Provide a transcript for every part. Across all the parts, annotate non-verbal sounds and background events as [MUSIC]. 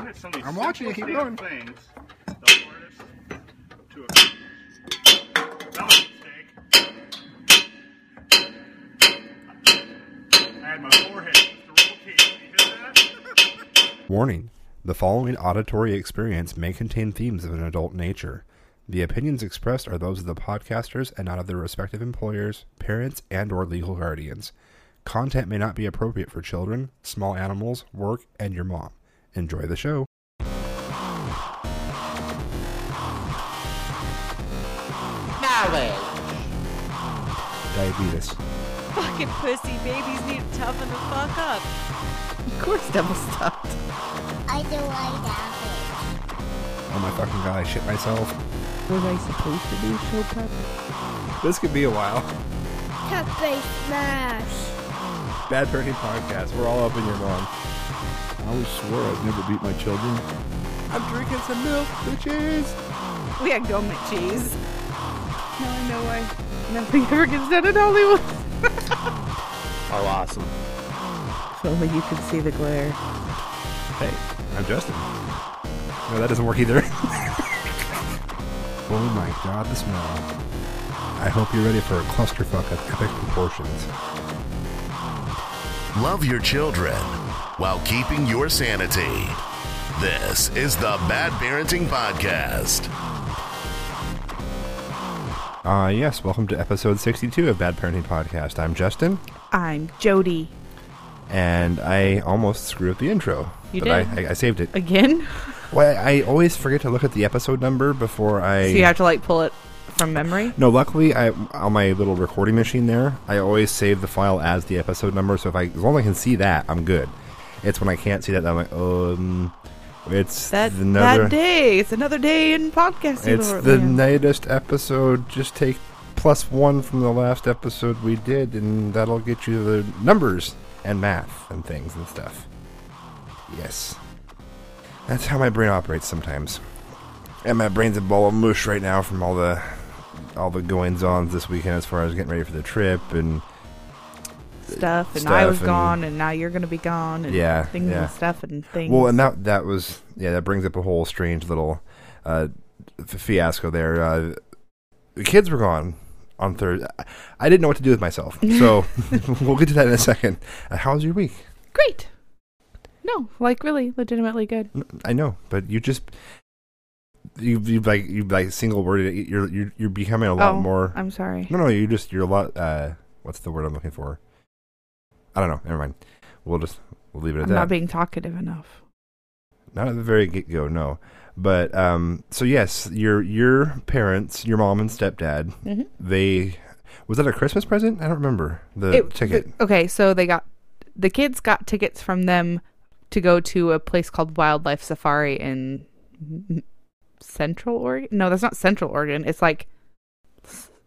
Commit some of these I'm watching you, keep simple going. Things, the hardest to accomplish. That was a mistake. I had my forehead against the roll cage. You hear that? Warning The following auditory experience may contain themes of an adult nature. The opinions expressed are those of the podcasters and not of their respective employers, parents, and or legal guardians. Content may not be appropriate for children, small animals, work, and your mom. Enjoy the show. Knowledge. Diabetes. Fucking pussy babies need to toughen the fuck up. Of course, double stopped. I do like that. Oh my fucking god, I shit myself. Was I supposed to do show prep? This could be a while. Cafe Smash. Bad Parenting Podcast. We're all up in your mom. I always swore I'd never beat my children. I'm drinking some milk, bitches. We had gum and cheese. Now I know why nothing ever gets done in Hollywood. [LAUGHS] Oh, awesome. If only you could see the glare. Hey, I'm Justin. No, that doesn't work either. [LAUGHS] oh my god, the smell. I hope you're ready for a clusterfuck of epic proportions. Love your children while keeping your sanity. This is the Bad Parenting Podcast. Uh, yes, welcome to episode 62 of Bad Parenting Podcast. I'm Justin, I'm Jody. and I almost screwed up the intro. You but did? I, I, I saved it. Again? Well, I always forget to look at the episode number before I. So you have to like pull it from memory? No, luckily, I on my little recording machine there, I always save the file as the episode number. So if I, as long as I can see that, I'm good. It's when I can't see that, that I'm like, um, it's That another, that day. It's another day in podcasting. it's Lord, the man. latest episode. Just take plus one from the last episode we did, and that'll get you the numbers and math and things and stuff. Yes, that's how my brain operates sometimes. And my brain's a ball of mush right now from all the all the goings on this weekend as far as getting ready for the trip and stuff, and stuff I was and- gone, and now you're gonna be gone, and Yeah, things yeah. and stuff and things. well, and that that was yeah that brings up a whole strange little uh, fiasco there. Uh, the kids were gone on Thursday. I didn't know what to do with myself, [LAUGHS] so [LAUGHS] we'll get to that in a second. Uh, how was your week? great. No, like really, legitimately good. I know, but you just you you like you like single worded. it. You're you're you're becoming a lot Oh, more. I'm sorry. No, no, you just you're a lot. Uh, what's the word I'm looking for? I don't know. Never mind. We'll just we'll leave it at I'm that. not being talkative enough. Not at the very get go, no. But um, so yes, your your parents, your mom and stepdad, Mhm. they was that a Christmas present? I don't remember the It- ticket. okay, so they got the kids got tickets from them to go to a place called Wildlife Safari in Central Oregon. No, that's not Central Oregon. It's like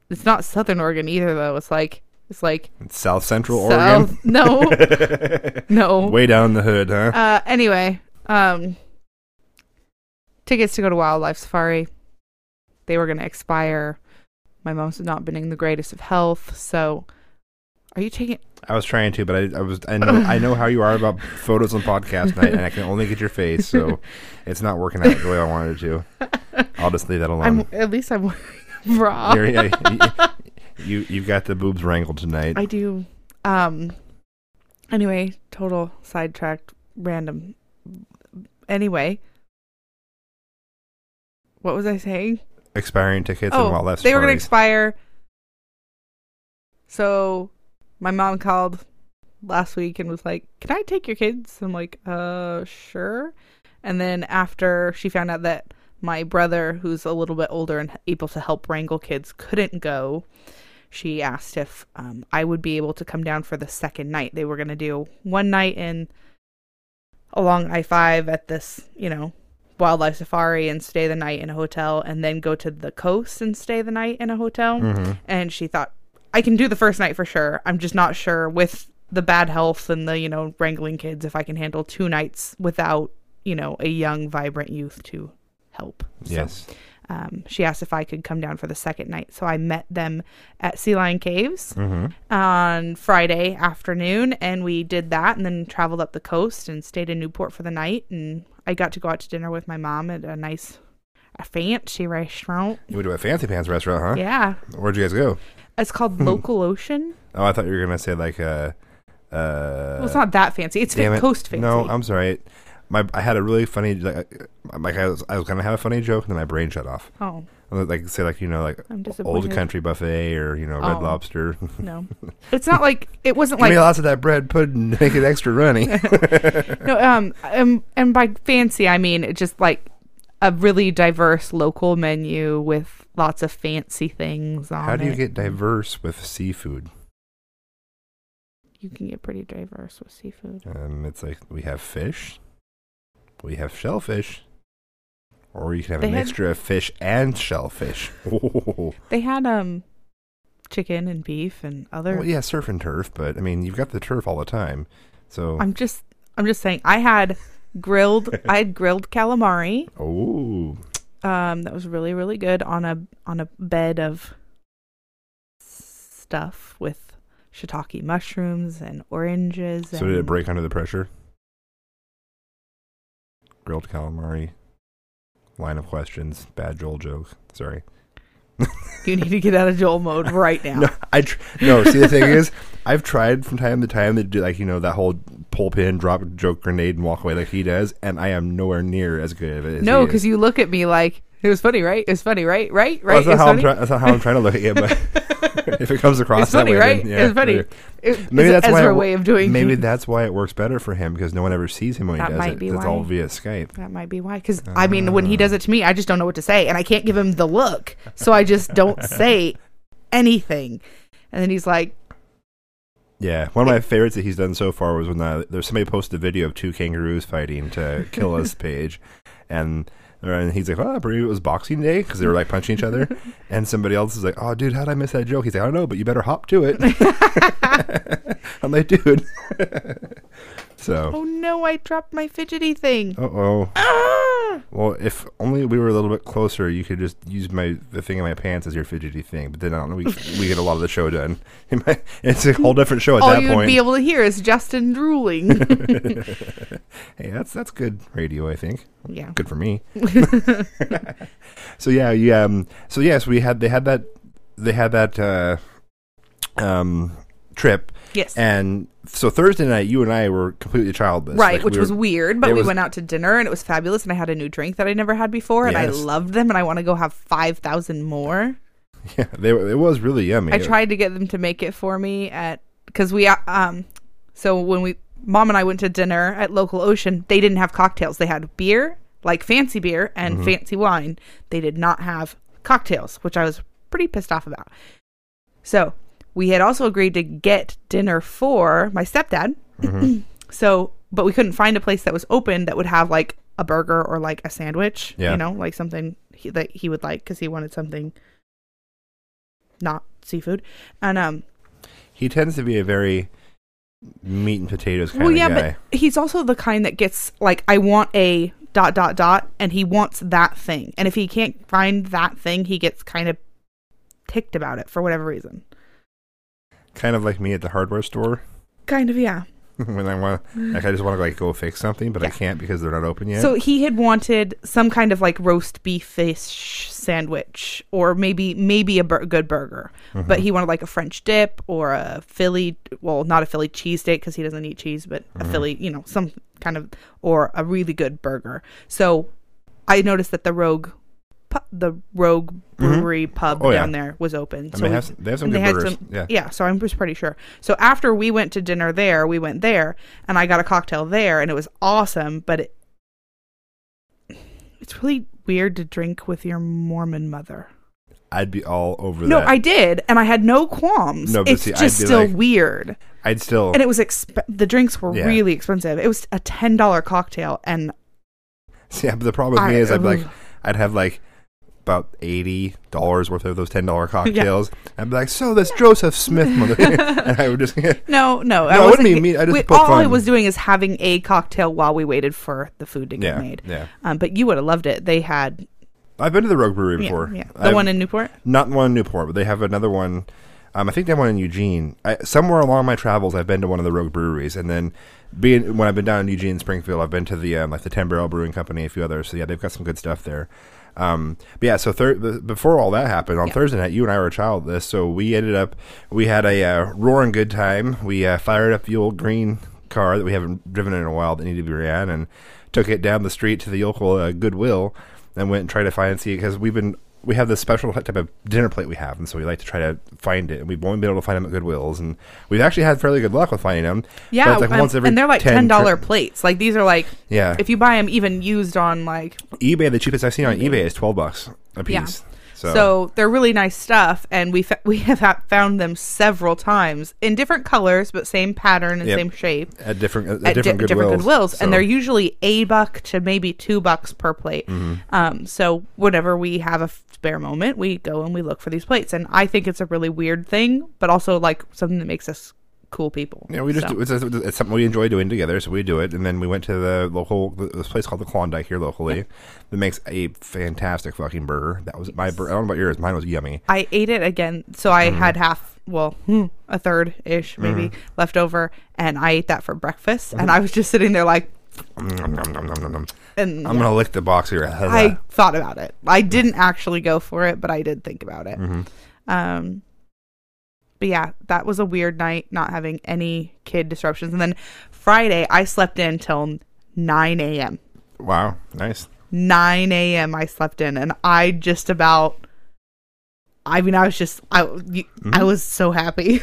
it's not Southern Oregon either, though. It's like it's like South Central South- Oregon. [LAUGHS] no, [LAUGHS] no. Way down the hood, huh? Uh, anyway, um, tickets to go to Wildlife Safari. They were going to expire. My mom's not been in the greatest of health, so are you taking? I was trying to, but I, I was I know I know how you are about [LAUGHS] photos on podcast night, and I can only get your face, so it's not working out the way I wanted it to. I'll just leave that alone. I'm at least I'm raw. You're- yeah, you, you you've got the boobs wrangled tonight. I do. Um. Anyway, total sidetracked, random. Anyway, what was I saying? Expiring tickets oh, and wildlife they were going to expire. So, my mom called last week and was like, "Can I take your kids?" I'm like, "Uh, sure." And then after she found out that my brother, who's a little bit older and able to help wrangle kids, couldn't go, she asked if um, I would be able to come down for the second night. They were going to do one night in along I 5 at this, you know, wildlife safari and stay the night in a hotel, and then go to the coast and stay the night in a hotel. Mhm. And she thought, I can do the first night for sure. I'm just not sure with the bad health and the, you know, wrangling kids if I can handle two nights without, you know, a young, vibrant youth to help. So, Yes. Um, she asked if I could come down for the second night. So I met them at Sea Lion Caves on Friday afternoon, and we did that, and then traveled up the coast and stayed in Newport for the night. And I got to go out to dinner with my mom at a nice, a fancy restaurant. You went to a fancy pants restaurant, huh? Yeah, Where'd you guys go? it's called Local Ocean. Oh, I thought you were gonna say like uh uh. Well, it's not that fancy. It's coast fancy. No, I'm sorry. My I had a really funny like, like I was I was gonna have a funny joke and then my brain shut off. oh Like say like you know like old country buffet or you know red Oh. lobster. no, [LAUGHS] it's not like it wasn't Give me like lots of that bread pudding make it extra runny. [LAUGHS] no um, um and by fancy I mean it just like a really diverse local menu with lots of fancy things on How do you it. get diverse with seafood? You can get pretty diverse with seafood. Um, it's like we have fish, we have shellfish, or you can have They a had- mixture of fish and shellfish. Oh. [LAUGHS] They had um chicken and beef and other. Well, yeah, surf and turf, but I mean, you've got the turf all the time. So, I'm just I'm just saying I had grilled [LAUGHS] I had grilled calamari. oh, Um, that was really really good on a on a bed of stuff with shiitake mushrooms and oranges. so did it break under the pressure? Grilled calamari. Line of questions. Bad Joel joke. Sorry. [LAUGHS] You need to get out of Joel mode [LAUGHS] right now. No, I tr- no. See, the thing is, I've tried from time to time to do like you know that whole pull pin, drop joke grenade, and walk away like he does, and I am nowhere near as good at it. As no, because you look at me like it was funny, right? It's funny, right? Right? Well, Right? that's, not how I'm that's not how I'm trying to look at you, but [LAUGHS] if it comes across It's that funny, way, right? then, yeah, it's funny. It, Maybe that's why it, way of doing. Maybe that's why it works better for him because no one ever sees him when That he does might it. be It's all via Skype. That might be why. Because I mean, when he does it to me, I just don't know what to say, and I can't give him the look, so I just don't [LAUGHS] say anything. And then he's like, Yeah, one of my [LAUGHS] favorites that he's done so far was when uh, there's somebody posted a video of two kangaroos fighting to kill us page, and and he's like, "Oh, I believe it was Boxing Day because they were like punching each other," [LAUGHS] and somebody else is like, "Oh, dude, how'd I miss that joke?" He's like, "I don't know, but you better hop to it." [LAUGHS] I'm like, "Dude." [LAUGHS] so, "Oh no, I dropped my fidgety thing." uh oh. Well, if only we were a little bit closer, you could just use my the thing in my pants as your fidgety thing. But then I don't know. We we get a lot of the show done. [LAUGHS] It's a whole different show at All that you'd point. be able to hear is Justin drooling. [LAUGHS] [LAUGHS] hey, that's that's good radio. I think yeah. good for me. so yeah, yeah. Um, so yes, we had they had that they had that uh, um, trip, Yes. and so Thursday night, you and I were completely childless, Right, Like, which we was weird, but we was- went out to dinner and it was fabulous, and I had a new drink that I never had before, and I loved them, and I want to go have five thousand more. [LAUGHS] Yeah, they were, it was really yummy. I tried to get them to make it for me at because we uh, um, so when we mom and I went to dinner at Local Ocean, they didn't have cocktails. They had beer, like fancy beer and Mm-hmm. fancy wine. They did not have cocktails, which I was pretty pissed off about. So we had also agreed to get dinner for my stepdad. Mm-hmm. [CLEARS THROAT] so, but we couldn't find a place that was open that would have like a burger or like a sandwich. Yeah. You know, like something he, that he would like because he wanted something not seafood. And um, He tends to be a very meat and potatoes kind well, of yeah, guy. but he's also the kind that gets like, I want a dot dot dot, and he wants that thing. And if he can't find that thing, he gets kind of ticked about it for whatever reason. Kind of like me at the hardware store Kind of, yeah. [LAUGHS] when I want, like, I just want to like go fix something, but I can't because they're not open yet. So he had wanted some kind of like roast beef fish sandwich, or maybe maybe a bur- good burger, Mm-hmm. but he wanted like a French dip or a Philly, well, not a Philly cheesesteak because he doesn't eat cheese, but Mm-hmm. a Philly, you know, some kind of or a really good burger. So I noticed that the Rogue, pu- the Rogue mm-hmm. Brewery pub Oh, yeah. down there was open. And so they we- have some- they have some good had burgers. Yeah. yeah, so I'm just pretty sure. So after we went to dinner there, we went there, and I got a cocktail there, and it was awesome. But it, it's really weird to drink with your Mormon mother. I'd be all over No, that. No, I did, and I had no qualms. No, but it's see, just still like- weird, I'd still. and it was exp- the drinks were Yeah. really expensive. It was a ten dollar cocktail, and yeah, but the problem with me is I'd like. I'd have like about eighty dollars worth of those ten dollar [LAUGHS] cocktails. I'd be like, so this Joseph Smith [LAUGHS] mother, [LAUGHS] and I would just. no, no, No, I it wouldn't be mean. I just we- all I was doing is having a cocktail while we waited for the food to get Yeah, made. yeah. Um, but you would have loved it. They had I've been to the Rogue Brewery before. yeah. The I've- one in Newport. not the one in Newport, but they have another one. Um, I think they have one in Eugene. I, somewhere along my travels, I've been to one of the Rogue breweries, and then being when I've been down in Eugene, Springfield, I've been to the um, like the Ten Barrel Brewing Company, a few others. So yeah, they've got some good stuff there. Um, but yeah, so thir- before all that happened on Yeah. Thursday night, you and I were a child this, so we ended up we had a uh, roaring good time. We uh, fired up the old green car that we haven't driven in a while that needed to be ran, and took it down the street to the local uh, Goodwill, and went and tried to find and see because we've been we have this special type of dinner plate we have, and so we like to try to find it. And we've only been able to find them at Goodwills, and we've actually had fairly good luck with finding them. Yeah, But like um, once every and they're like ten dollar tri- plates. Like these are like Yeah, if you buy them even used on like eBay, the cheapest I've seen on eBay is twelve bucks a Yeah. piece. So, So, they're really nice stuff, and we fa- [LAUGHS] we have ha- found them several times in different colors, but same pattern and Yep. same shape at different at, at di- different, Goodwills, different Goodwills, So, and they're usually a buck to maybe two bucks per plate. Mm-hmm. Um, so whenever we have a spare moment, we go and we look for these plates, and I think it's a really weird thing, but also like something that makes us cool people. Yeah, we just So- do, it's, it's something we enjoy doing together, so we do it. And then we went to the local this place called the Klondike here locally that makes a fantastic fucking burger. That was my burger. I don't know about yours. Mine was yummy. I ate it again, so I Mm-hmm. had half, well, hmm, a third ish maybe left over, and I ate that for breakfast, Mm-hmm. and I was just sitting there like, And I'm gonna lick the box here. [LAUGHS] I thought about it. I didn't actually go for it, but I did think about it. Mhm. Um, but yeah, that was a weird night, not having any kid disruptions. And then Friday, I slept in till 9 a.m. Wow, nice. 9 a.m. I slept in, and I just about. I mean, I was just I Mm-hmm. I was so happy.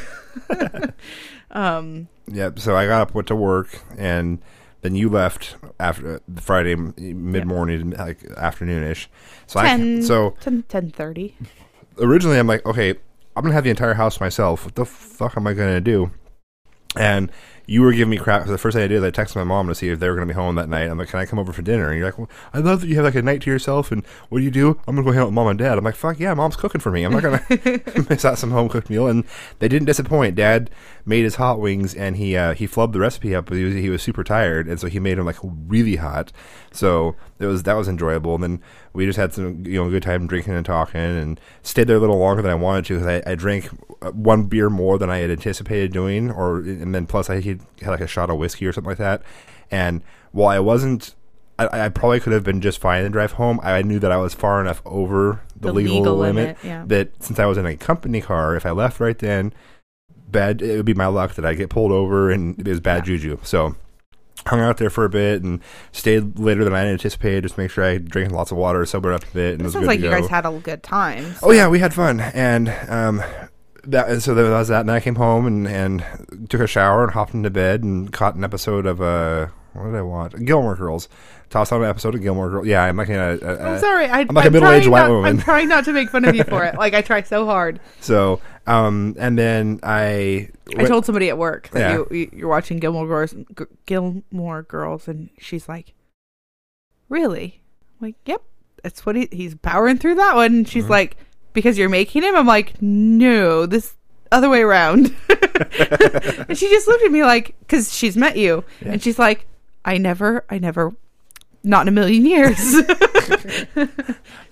[LAUGHS] [LAUGHS] um, Yep. So I got up, went to work, and then you left after uh, Friday mid morning, like afternoonish. So 10, I so 10, 10:30. originally I'm like, okay, I'm gonna have the entire house myself. What the fuck am I gonna do? And you were giving me crap. 'cause the first thing I did, is I texted my mom to see if they were gonna be home that night. I'm like, can I come over for dinner? And you're like, well, I love that you have like a night to yourself. And what do you do? I'm gonna go hang out with mom and dad. I'm like, fuck yeah, mom's cooking for me. I'm not gonna [LAUGHS] [LAUGHS] miss out some home cooked meal. And they didn't disappoint. Dad made his hot wings and he uh, he flubbed the recipe up. But he was he was super tired, and so he made them like really hot. So it was that was enjoyable. And then we just had some you know good time drinking and talking, and stayed there a little longer than I wanted to because I, I drank uh, one beer more than I had anticipated doing, or and then plus I had, like a shot of whiskey or something like that. And while I wasn't. I, I probably could have been just fine to drive home. I knew that I was far enough over the, The legal, legal limit, limit, yeah. that since I was in a company car, if I left right then, bad it would be my luck that I get pulled over and it was bad juju. So hung out there for a bit and stayed later than I anticipated just to make sure I drank lots of water, sobered up a bit, and It was sounds like you guys had a good time. Oh yeah, we had fun, and um, that and so that was that. And I came home and and took a shower and hopped into bed and caught an episode of uh, what did I watch? Gilmore Girls. Tossed on an episode of Gilmore Girls. Yeah, I'm like a, a, a I'm sorry. I, I'm like a middle-aged white not- woman. I'm trying not to make fun of you for it. [LAUGHS] Like I try so hard. So um, and then I I told somebody at work that Yeah. you, you you're watching Gilmore Girls, Gilmore Girls, and she's like, "Really?" I'm like, "Yep, that's what he, he's powering through that one." And she's Mm-hmm. like, "Because you're making him." I'm like, "No, this other way around." [LAUGHS] and she just looked at me like, "Cause she's met you," and she's like, "I never, I never." Not in a million years. [LAUGHS] I,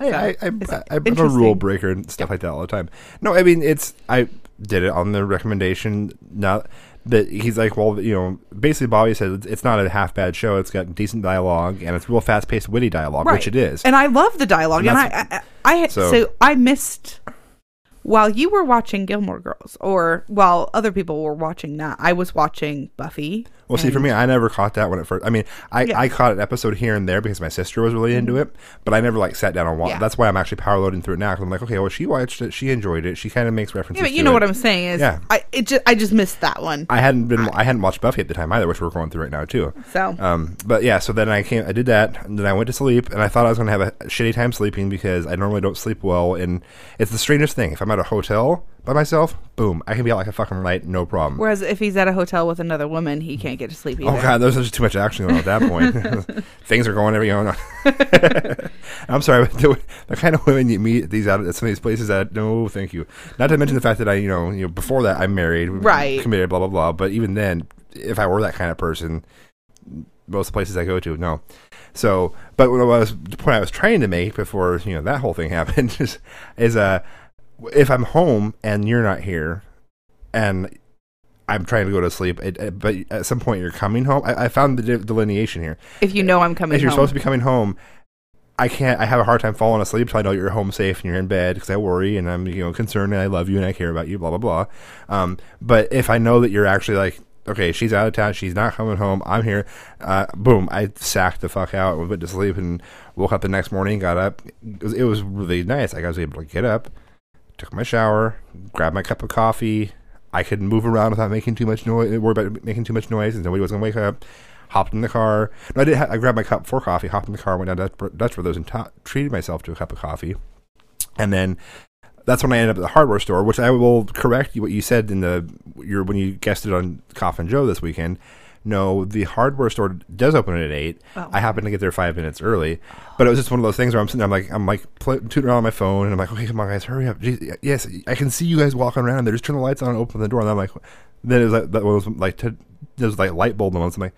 I, I, I'm a rule breaker and stuff like that all the time. No, I mean it's I did it on the recommendation. Not that he's like, well, you know, basically Bobby said it's- not a half bad show. It's got decent dialogue and it's real fast paced, witty dialogue, which it is. And I love the dialogue. And And, I, I, I, I So- so, I missed while you were watching Gilmore Girls, or while other people were watching that. I was watching Buffy. Well, see, for me, I never caught that when it first. I mean, I, Yeah. I caught an episode here and there because my sister was really into it, but I never like sat down and watched. Yeah. That's why I'm actually power loading through it now. Because I'm like, okay, well, she watched it, she enjoyed it, she kind of makes references. Yeah, but you know it. what I'm saying is, Yeah. I it just I just missed that one. I hadn't been, I hadn't watched Buffy at the time either, which we're going through right now too. So Um, but yeah, so then I came, I did that, and then I went to sleep, and I thought I was going to have a shitty time sleeping because I normally don't sleep well, and it's the strangest thing. If I'm at a hotel by myself, boom, I can be out like a fucking light, no problem. whereas if he's at a hotel with another woman, he can't get to sleep either. Oh god, there's just too much action going on at that point. [LAUGHS] [LAUGHS] Things are going every on. [LAUGHS] I'm sorry, but the, the kind of women you meet at these out at some of these places that no, thank you. Not to mention the fact that I, you know, you know, before that I'm married, Right. committed, blah blah blah. But even then, if I were that kind of person, most places I go to. No. So, but what I was the point I was trying to make before you know that whole thing happened is is uh if I'm home and you're not here, and I'm trying to go to sleep, it, it- but at some point you're coming home. I, I found the de- delineation here. If you know I'm coming If you're home. supposed to be coming home, I can't. I have a hard time falling asleep until I know you're home safe and you're in bed because I worry and I'm you know concerned and I love you and I care about you. Blah blah blah. Um, but if I know that you're actually like. Okay, she's out of town. She's not coming home. I'm here. Uh, boom! I sacked the fuck out. And went to sleep and woke up the next morning. Got up. It was, it was really nice. Like I was able to get up, took my shower, grabbed my cup of coffee. I could move around without making too much noise. Worry about making too much noise, and nobody was gonna wake up. Hopped in the car. No, I did. Ha- I grabbed my cup for coffee. Hopped in the car. Went down to Dutch, Brothers and ta- treated myself to a cup of coffee. And then that's when I ended up at the hardware store, which I will correct you what you said in the your when you guessed it on Coffin Joe this weekend. No, the hardware store does open at eight. Oh. I happened to get there five minutes early, but it was just one of those things where I'm sitting. there, I'm like, I'm like pl- tooting around on my phone, and I'm like, okay, come on, guys, hurry up. Jeez, yes, I can see you guys walking around. They're just turn the lights on, and open the door, and I'm like, then it was like that was like there was like light bulb moments. I'm like,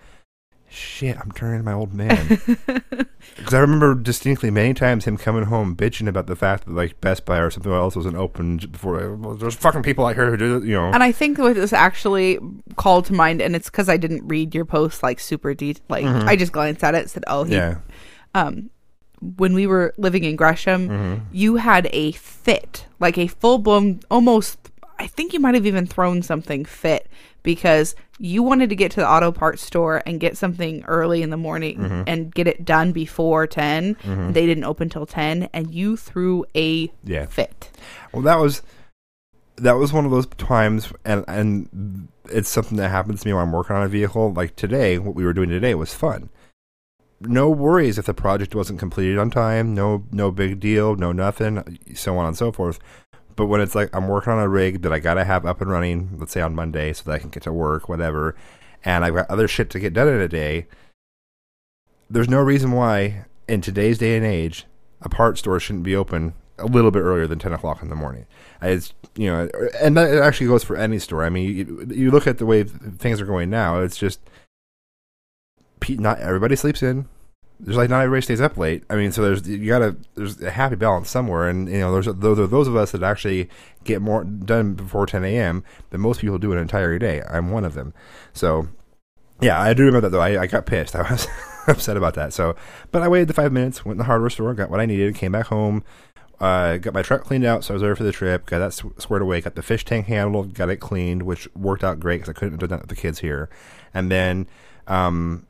shit, I'm turning my old man. [LAUGHS] Because I remember distinctly many times him coming home bitching about the fact that like Best Buy or something else wasn't open before. Uh, well, there's fucking people out here who do it, you know. And I think what was actually called to mind, and it's because I didn't read your post like super deep. Like mm-hmm. I just glanced at it, said, "Oh, he, yeah, um, when we were living in Gresham, mm-hmm. you had a fit, like a full blown, almost. I think you might have even thrown something fit because you wanted to get to the auto parts store and get something early in the morning mm-hmm. and get it done before 10 mm-hmm. They didn't open till ten, and you threw a Yeah. fit. Well, that was that was one of those times, and and it's something that happens to me when I'm working on a vehicle. Like today, what we were doing today was fun. No worries if the project wasn't completed on time. No, no big deal. No nothing. So on and so forth. But when it's like I'm working on a rig that I gotta have up and running, let's say on Monday, so that I can get to work, whatever, and I've got other shit to get done in a day. There's no reason why in today's day and age a part store shouldn't be open a little bit earlier than 10 o'clock in the morning. It's, you know, and that actually goes for any store. I mean, you, you look at the way things are going now, it's just, not everybody sleeps in. There's like not everybody stays up late. I mean, so there's you gotta there's a happy balance somewhere, and you know there's those those of us that actually get more done before 10 a.m. than most people do an entire day. I'm one of them. So yeah, I do remember that though. I, I got pissed. [LAUGHS] I was upset about that. So, but I waited the five minutes, went in the hardware store, got what I needed, came back home, uh, got my truck cleaned out, so I was ready for the trip. Got that squared away. Got the fish tank handled, got it cleaned, which worked out great because I couldn't have done that with the kids here. And then, um,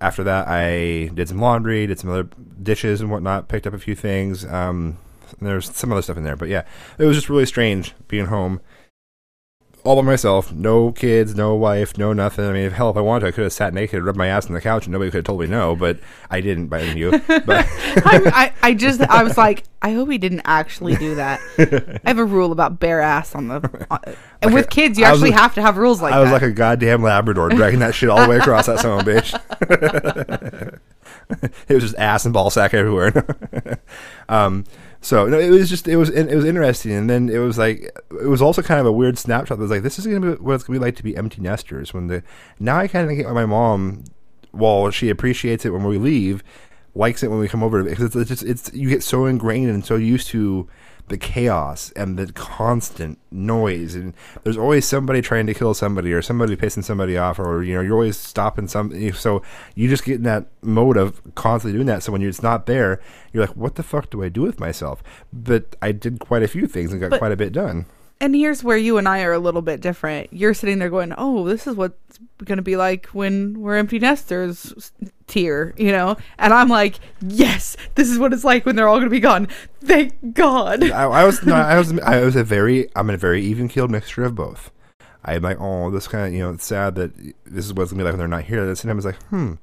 after that, I did some laundry, did some other dishes and whatnot, picked up a few things. Um, there's some other stuff in there, but yeah, it was just really strange being home all by myself, no kids, no wife, no nothing. I mean, if hell, if I wanted, to, I could have sat naked, rubbed my ass on the couch, and nobody could have told me no. But I didn't, by you. [LAUGHS] But I, I, I just, I was like, I hope he didn't actually do that. [LAUGHS] I have a rule about bare ass on the, on, [LAUGHS] and with kids, you I actually like- have to have rules like that. I was that. like a goddamn Labrador dragging that shit all the way across that son of a bitch. it was just ass and ball sack everywhere. um, so no, it was just it was it was interesting, and then it was like it was also kind of a weird snapshot. That was like this is gonna be what it's gonna be like to be empty nesters. When the now I kind of get my mom, while she appreciates it when we leave, likes it when we come over because it's, it's just it's you get so ingrained and so used to the chaos and the constant noise. And there's always somebody trying to kill somebody or somebody pissing somebody off or you know you're always stopping something so you just get in that mode of constantly doing that. So when it's not there you're like what the fuck do i do with myself? But i did quite a few things and got But- quite a bit done and here's where you and I are a little bit different. You're sitting there going, "Oh, this is what's going to be like when we're empty nesters." Tier, you know, and I'm like, "Yes, this is what it's like when they're all going to be gone." Thank God. I, I was no, I was I was a very I'm a very even keeled mixture of both. I'm like, oh, this kind of you know, it's sad that this is what it's gonna be like when they're not here. At the I was like, hmm,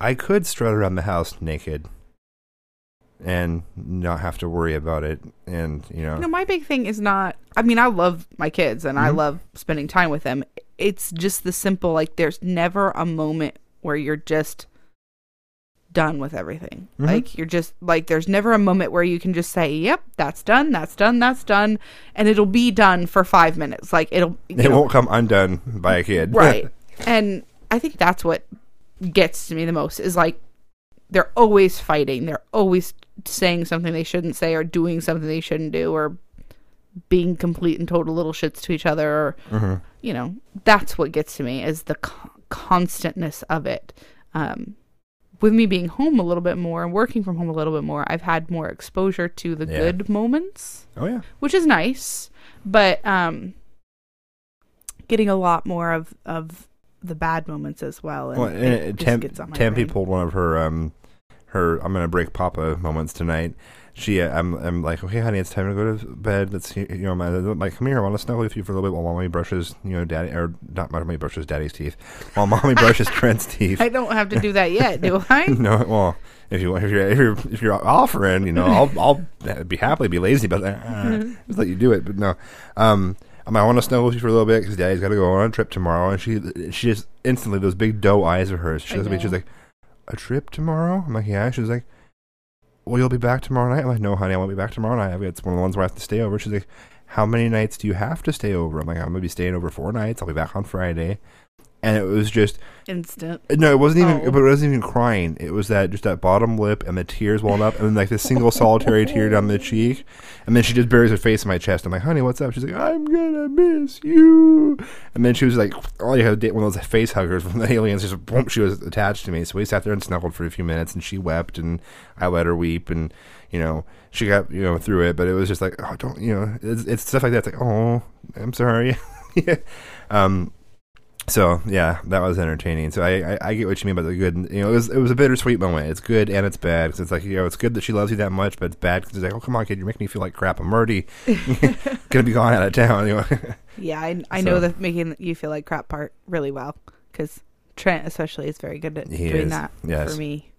I could strut around the house naked and not have to worry about it, and you know, You know, my big thing is not. I mean, I love my kids and I Mhm. love spending time with them. It's just the simple. Like, there's never a moment where you're just done with everything. Mhm. Like, you're just like, there's never a moment where you can just say, "Yep, that's done. That's done. That's done," and it'll be done for five minutes. Like, it'll. it know, won't come undone by a kid, right. [LAUGHS] And I think that's what gets to me the most is like they're always fighting. They're always saying something they shouldn't say or doing something they shouldn't do or being complete and total little shits to each other or Mm-hmm. you know that's what gets to me is the co- constantness of it um with me being home a little bit more and working from home a little bit more i've had more exposure to the Yeah. good moments Oh yeah. which is nice but um getting a lot more of of the bad moments as well and Well, it and just gets on my Tempe brain. pulled one of her um her I'm gonna break Papa moments tonight. She uh, I'm I'm like okay honey it's time to go to bed. Let's you know my I'm like come here I want to snuggle with you for a little bit while mommy brushes you know daddy or not mommy brushes daddy's teeth while mommy [LAUGHS] brushes Trent's teeth. i don't have to do that yet do i [LAUGHS] no, well, if you if you're if you're, if you're offering, you know, I'll I'll be happily be lazy, but uh, [LAUGHS] just let you do it. But no, um, I might want to snuggle with you for a little bit because Daddy's got to go on a trip tomorrow, and she she just instantly those big doe eyes of hers. She I looks at me, she's like, "A trip tomorrow?" I'm like, "Yeah." She's like, "Well, you'll be back tomorrow night." I'm like, "No, honey, I won't be back tomorrow night. It's one of the ones where I have to stay over." She's like, "How many nights do you have to stay over?" I'm like, "I'm gonna be staying over four nights. I'll be back on Friday." And it was just instant no, it wasn't even. Oh. But it wasn't even crying. It was that just that bottom lip and the tears welling up, and then like this single solitary tear down the cheek, and then she just buries her face in my chest. I'm like, "Honey, what's up?" She's like, "I'm gonna miss you." And then she was like, "Oh, you have one of those face huggers from the aliens." Just boom, she was attached to me. So we sat there and snuggled for a few minutes, and she wept, and I let her weep, and you know she got you know through it. But it was just like, oh, don't you know? It's, it's stuff like that. It's like, oh, I'm sorry. [LAUGHS] yeah. Um, so yeah, that was entertaining. So I, I, I get what you mean by the good. You know, it was it was a bittersweet moment. It's good and it's bad because it's like you know it's good that she loves you that much, but it's bad because it's like oh come on kid, you're making me feel like crap. I'm already [LAUGHS] gonna be gone out of town. You know. [LAUGHS] Yeah, I, I So- know the making you feel like crap part really well because Trent especially is very good at He doing is, that yes. for me.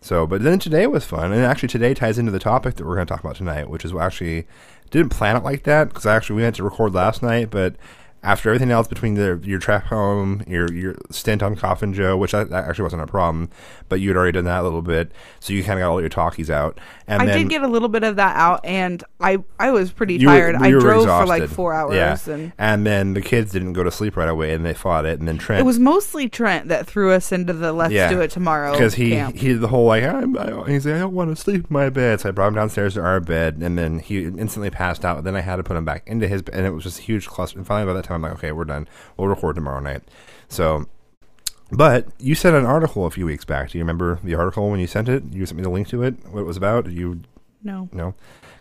So, but then today was fun, and actually today ties into the topic that we're going to talk about tonight, which is we actually didn't plan it like that because actually we had to record last night, but after everything else between the, your trap home, your your stint on Coffin Joe, which that, that actually wasn't a problem, but you had already done that a little bit, so you kind of got all your talkies out, and I then did get a little bit of that out, and I I was pretty you were- tired. I drove for like four hours, yeah. and and then the kids didn't go to sleep right away, and they fought it, and then Trent it was mostly Trent that threw us into the "Let's Yeah. do it tomorrow" because he camp. he did the whole like I'm, I, he's like I don't want to sleep in my bed, so I brought him downstairs to our bed, and then he instantly passed out. Then I had to put him back into his bed, and it was just a huge cluster. And finally, by that time, I'm like, okay, we're done. We'll record tomorrow night. So, but you sent an article a few weeks back. Do you remember the article when you sent it? You sent me the link to it. What it was about? You no, no.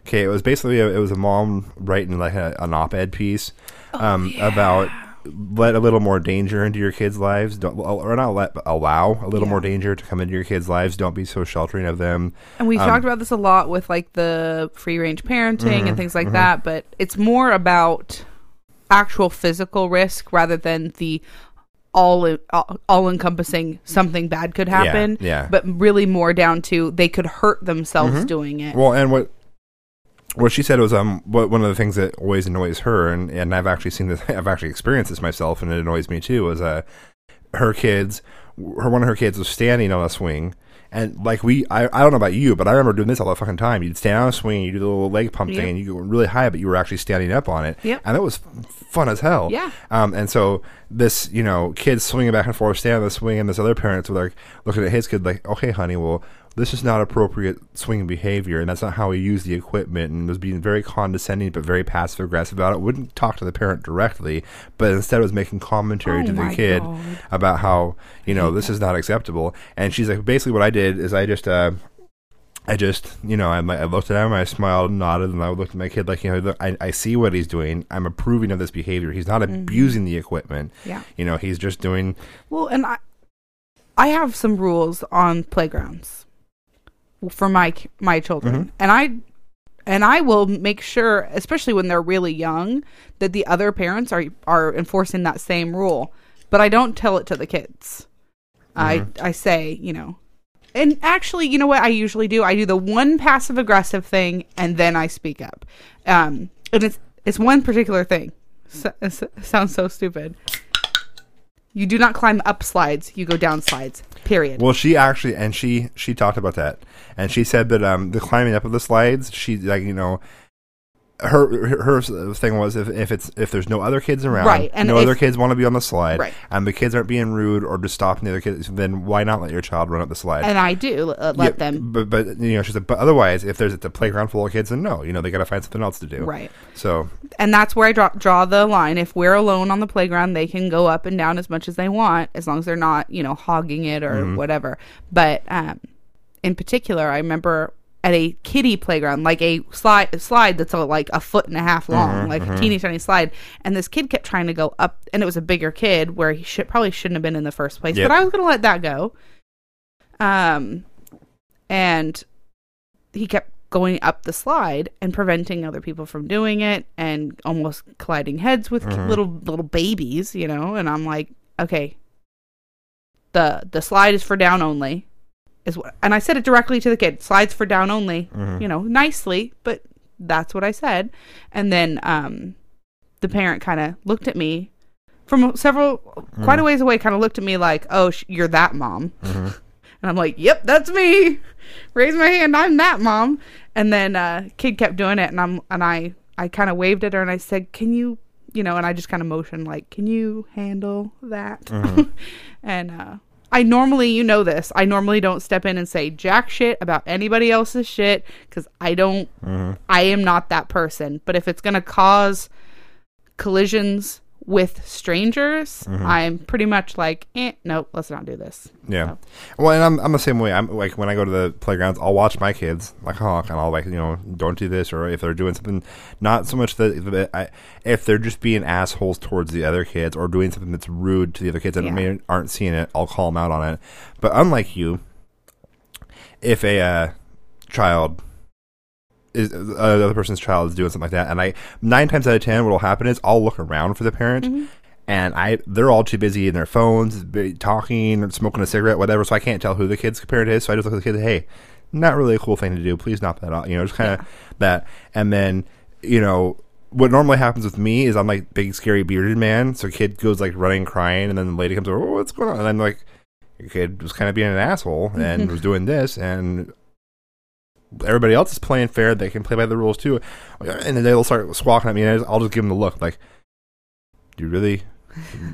Okay, it was basically a, it was a mom writing like a, an op-ed piece um, about let a little more danger into your kids' lives, don't, or not let allow a little Yeah. more danger to come into your kids' lives. Don't be so sheltering of them. and we Um, talked about this a lot with like the free range parenting Mm-hmm, and things like that. But it's more about actual physical risk rather than the all all encompassing something bad could happen. yeah. But really more down to they could hurt themselves Mhm. doing it. Well, and what what she said was um what one of the things that always annoys her, and and I've actually seen this, [LAUGHS] I've actually experienced this myself, and it annoys me too. Was uh her kids, her one of her kids was standing on a swing. And like we, I, I don't know about you, but I remember doing this all the fucking time. You'd stand on a swing, you do the little leg pump Yep. thing, and you go really high, but you were actually standing up on it. Yep. And that was fun as hell. Yeah. Um, and so this, you know, kid swinging back and forth, standing on the swing, and this other parents were like looking at his kid like, okay, honey, well, this is not appropriate swinging behavior, and that's not how we use the equipment, and was being very condescending but very passive aggressive about it. Wouldn't talk to the parent directly, but instead was making commentary Oh to the kid God. about how you know this is not acceptable. And she's like, basically, what I did is I just. Uh, I just, you know, I, I looked at him, I smiled, nodded, and I looked at my kid like, you know, look, I, I see what he's doing. I'm approving of this behavior. He's not abusing the equipment. Mm-hmm. Yeah. You know, he's just doing. Well, and I, I have some rules on playgrounds for my my children, Mhm. and I, and I will make sure, especially when they're really young, that the other parents are are enforcing that same rule. But I don't tell it to the kids. I I say, you know, and actually, you know what I usually do? I do the one passive aggressive thing, and then I speak up. Um, and it's it's one particular thing. So, it sounds so stupid. You do not climb up slides. You go down slides. Period. Well, she actually, and she she talked about that, and she said that um the climbing up of the slides, she like you know, her her thing was if, if it's if there's no other kids around, Right, and no if- other kids want to be on the slide, Right. and the kids aren't being rude or just stopping the other kids, then why not let your child run up the slide? And I do uh, let Yeah, them. But but you know, she said, but otherwise, if there's a playground full of kids, then no, you know, they got to find something else to do. Right. So and that's where I draw, draw the line. If we're alone on the playground, they can go up and down as much as they want, as long as they're not, you know, hogging it or Mm-hmm. whatever. But um, in particular, I remember at a kiddie playground, like a slide slide that's like a foot and a half long, Mm-hmm, like a teeny tiny slide, and this kid kept trying to go up, and it was a bigger kid where he should probably shouldn't have been in the first place. Yep. But I was gonna let that go. Um, and he kept going up the slide and preventing other people from doing it and almost colliding heads with ki- little little babies you know and i'm like okay the the slide is for down only is what and i said it directly to the kid slides for down only you know nicely but that's what i said. And then um the parent kind of looked at me from several quite a ways away kind of looked at me like oh sh- you're that mom. [LAUGHS] And i'm like yep that's me. [LAUGHS] Raise my hand i'm that mom. And then uh kid kept doing it and i'm and i i kind of waved at her and i said can you you know and i just kind of motioned like can you handle that? [LAUGHS] And uh I normally, you know this, I normally don't step in and say jack shit about anybody else's shit because I don't, mm-hmm. I am not that person. But if it's going to cause collisions with strangers, I'm pretty much like, eh, nope, let's not do this. Yeah. Well, and I'm, I'm the same way. I'm like when I go to the playgrounds, I'll watch my kids like honk, and I'll like you know don't do this, or if they're doing something, not so much that, that I, if they're just being assholes towards the other kids or doing something that's rude to the other kids that Yeah. may aren't seeing it, I'll call them out on it. But unlike you, if a uh, child is uh, the other person's child is doing something like that, and I nine times out of ten, what will happen is I'll look around for the parent, and I they're all too busy in their phones, b- talking, or smoking a cigarette, whatever. So I can't tell who the kid's parent is. So I just look at the kid, hey, not really a cool thing to do. Please knock that off. You know, just kind of that, and then you know. What normally happens with me is I'm like big scary bearded man, so kid goes like running crying, and then the lady comes over, oh, what's going on? And I'm like, your kid was kind of being an asshole and was doing this, and everybody else is playing fair. They can play by the rules too. And then they'll start squawking at me, and I'll just give them the look like, "Do you really,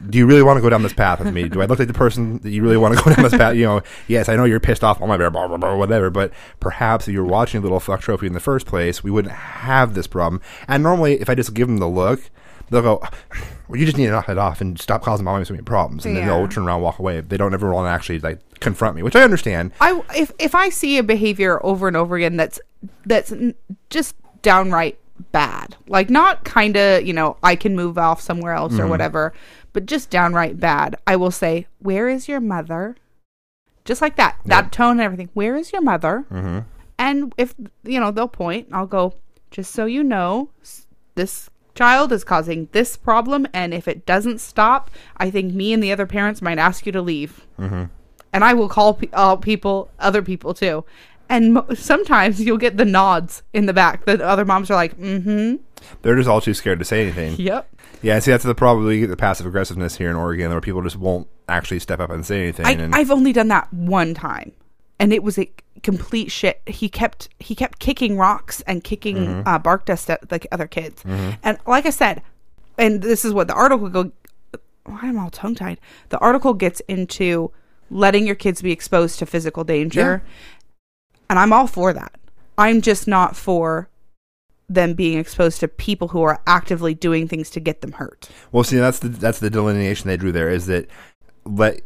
do you really want to go down this path with me? Do I look like the person that you really want to go down this path? You know, yes, I know you're pissed off on my bear, blah, blah, blah, whatever. But perhaps if you were watching Little Fuck Trophy in the first place, we wouldn't have this problem. And normally, if I just give them the look." They'll go, well, you just need to knock it off and stop causing mommy so many problems. And then they'll turn around and walk away. They don't ever want to actually like confront me, which I understand. I if if I see a behavior over and over again that's that's just downright bad, like not kind of you know I can move off somewhere else or whatever, but just downright bad, I will say, "Where is your mother?" Just like that, that tone and everything. Where is your mother? Mm-hmm. And if you know they'll point, I'll go. Just so you know, this child is causing this problem, and if it doesn't stop, I think me and the other parents might ask you to leave and I will call pe- uh, people, other people too. And mo- sometimes you'll get the nods in the back. The other moms are like, "Mm-hmm, They're just all too scared to say anything. yep." Yeah, see, that's the problem. We get the passive aggressiveness here in Oregon, where people just won't actually step up and say anything. I, and I've only done that one time, and it was a complete shit. He kept he kept kicking rocks and kicking Mm-hmm. uh, bark dust at the other kids. And like I said, and this is what the article go. I'm all tongue tied. The article gets into letting your kids be exposed to physical danger, and I'm all for that. I'm just not for them being exposed to people who are actively doing things to get them hurt. well, see, that's the that's the delineation they drew there. Is that let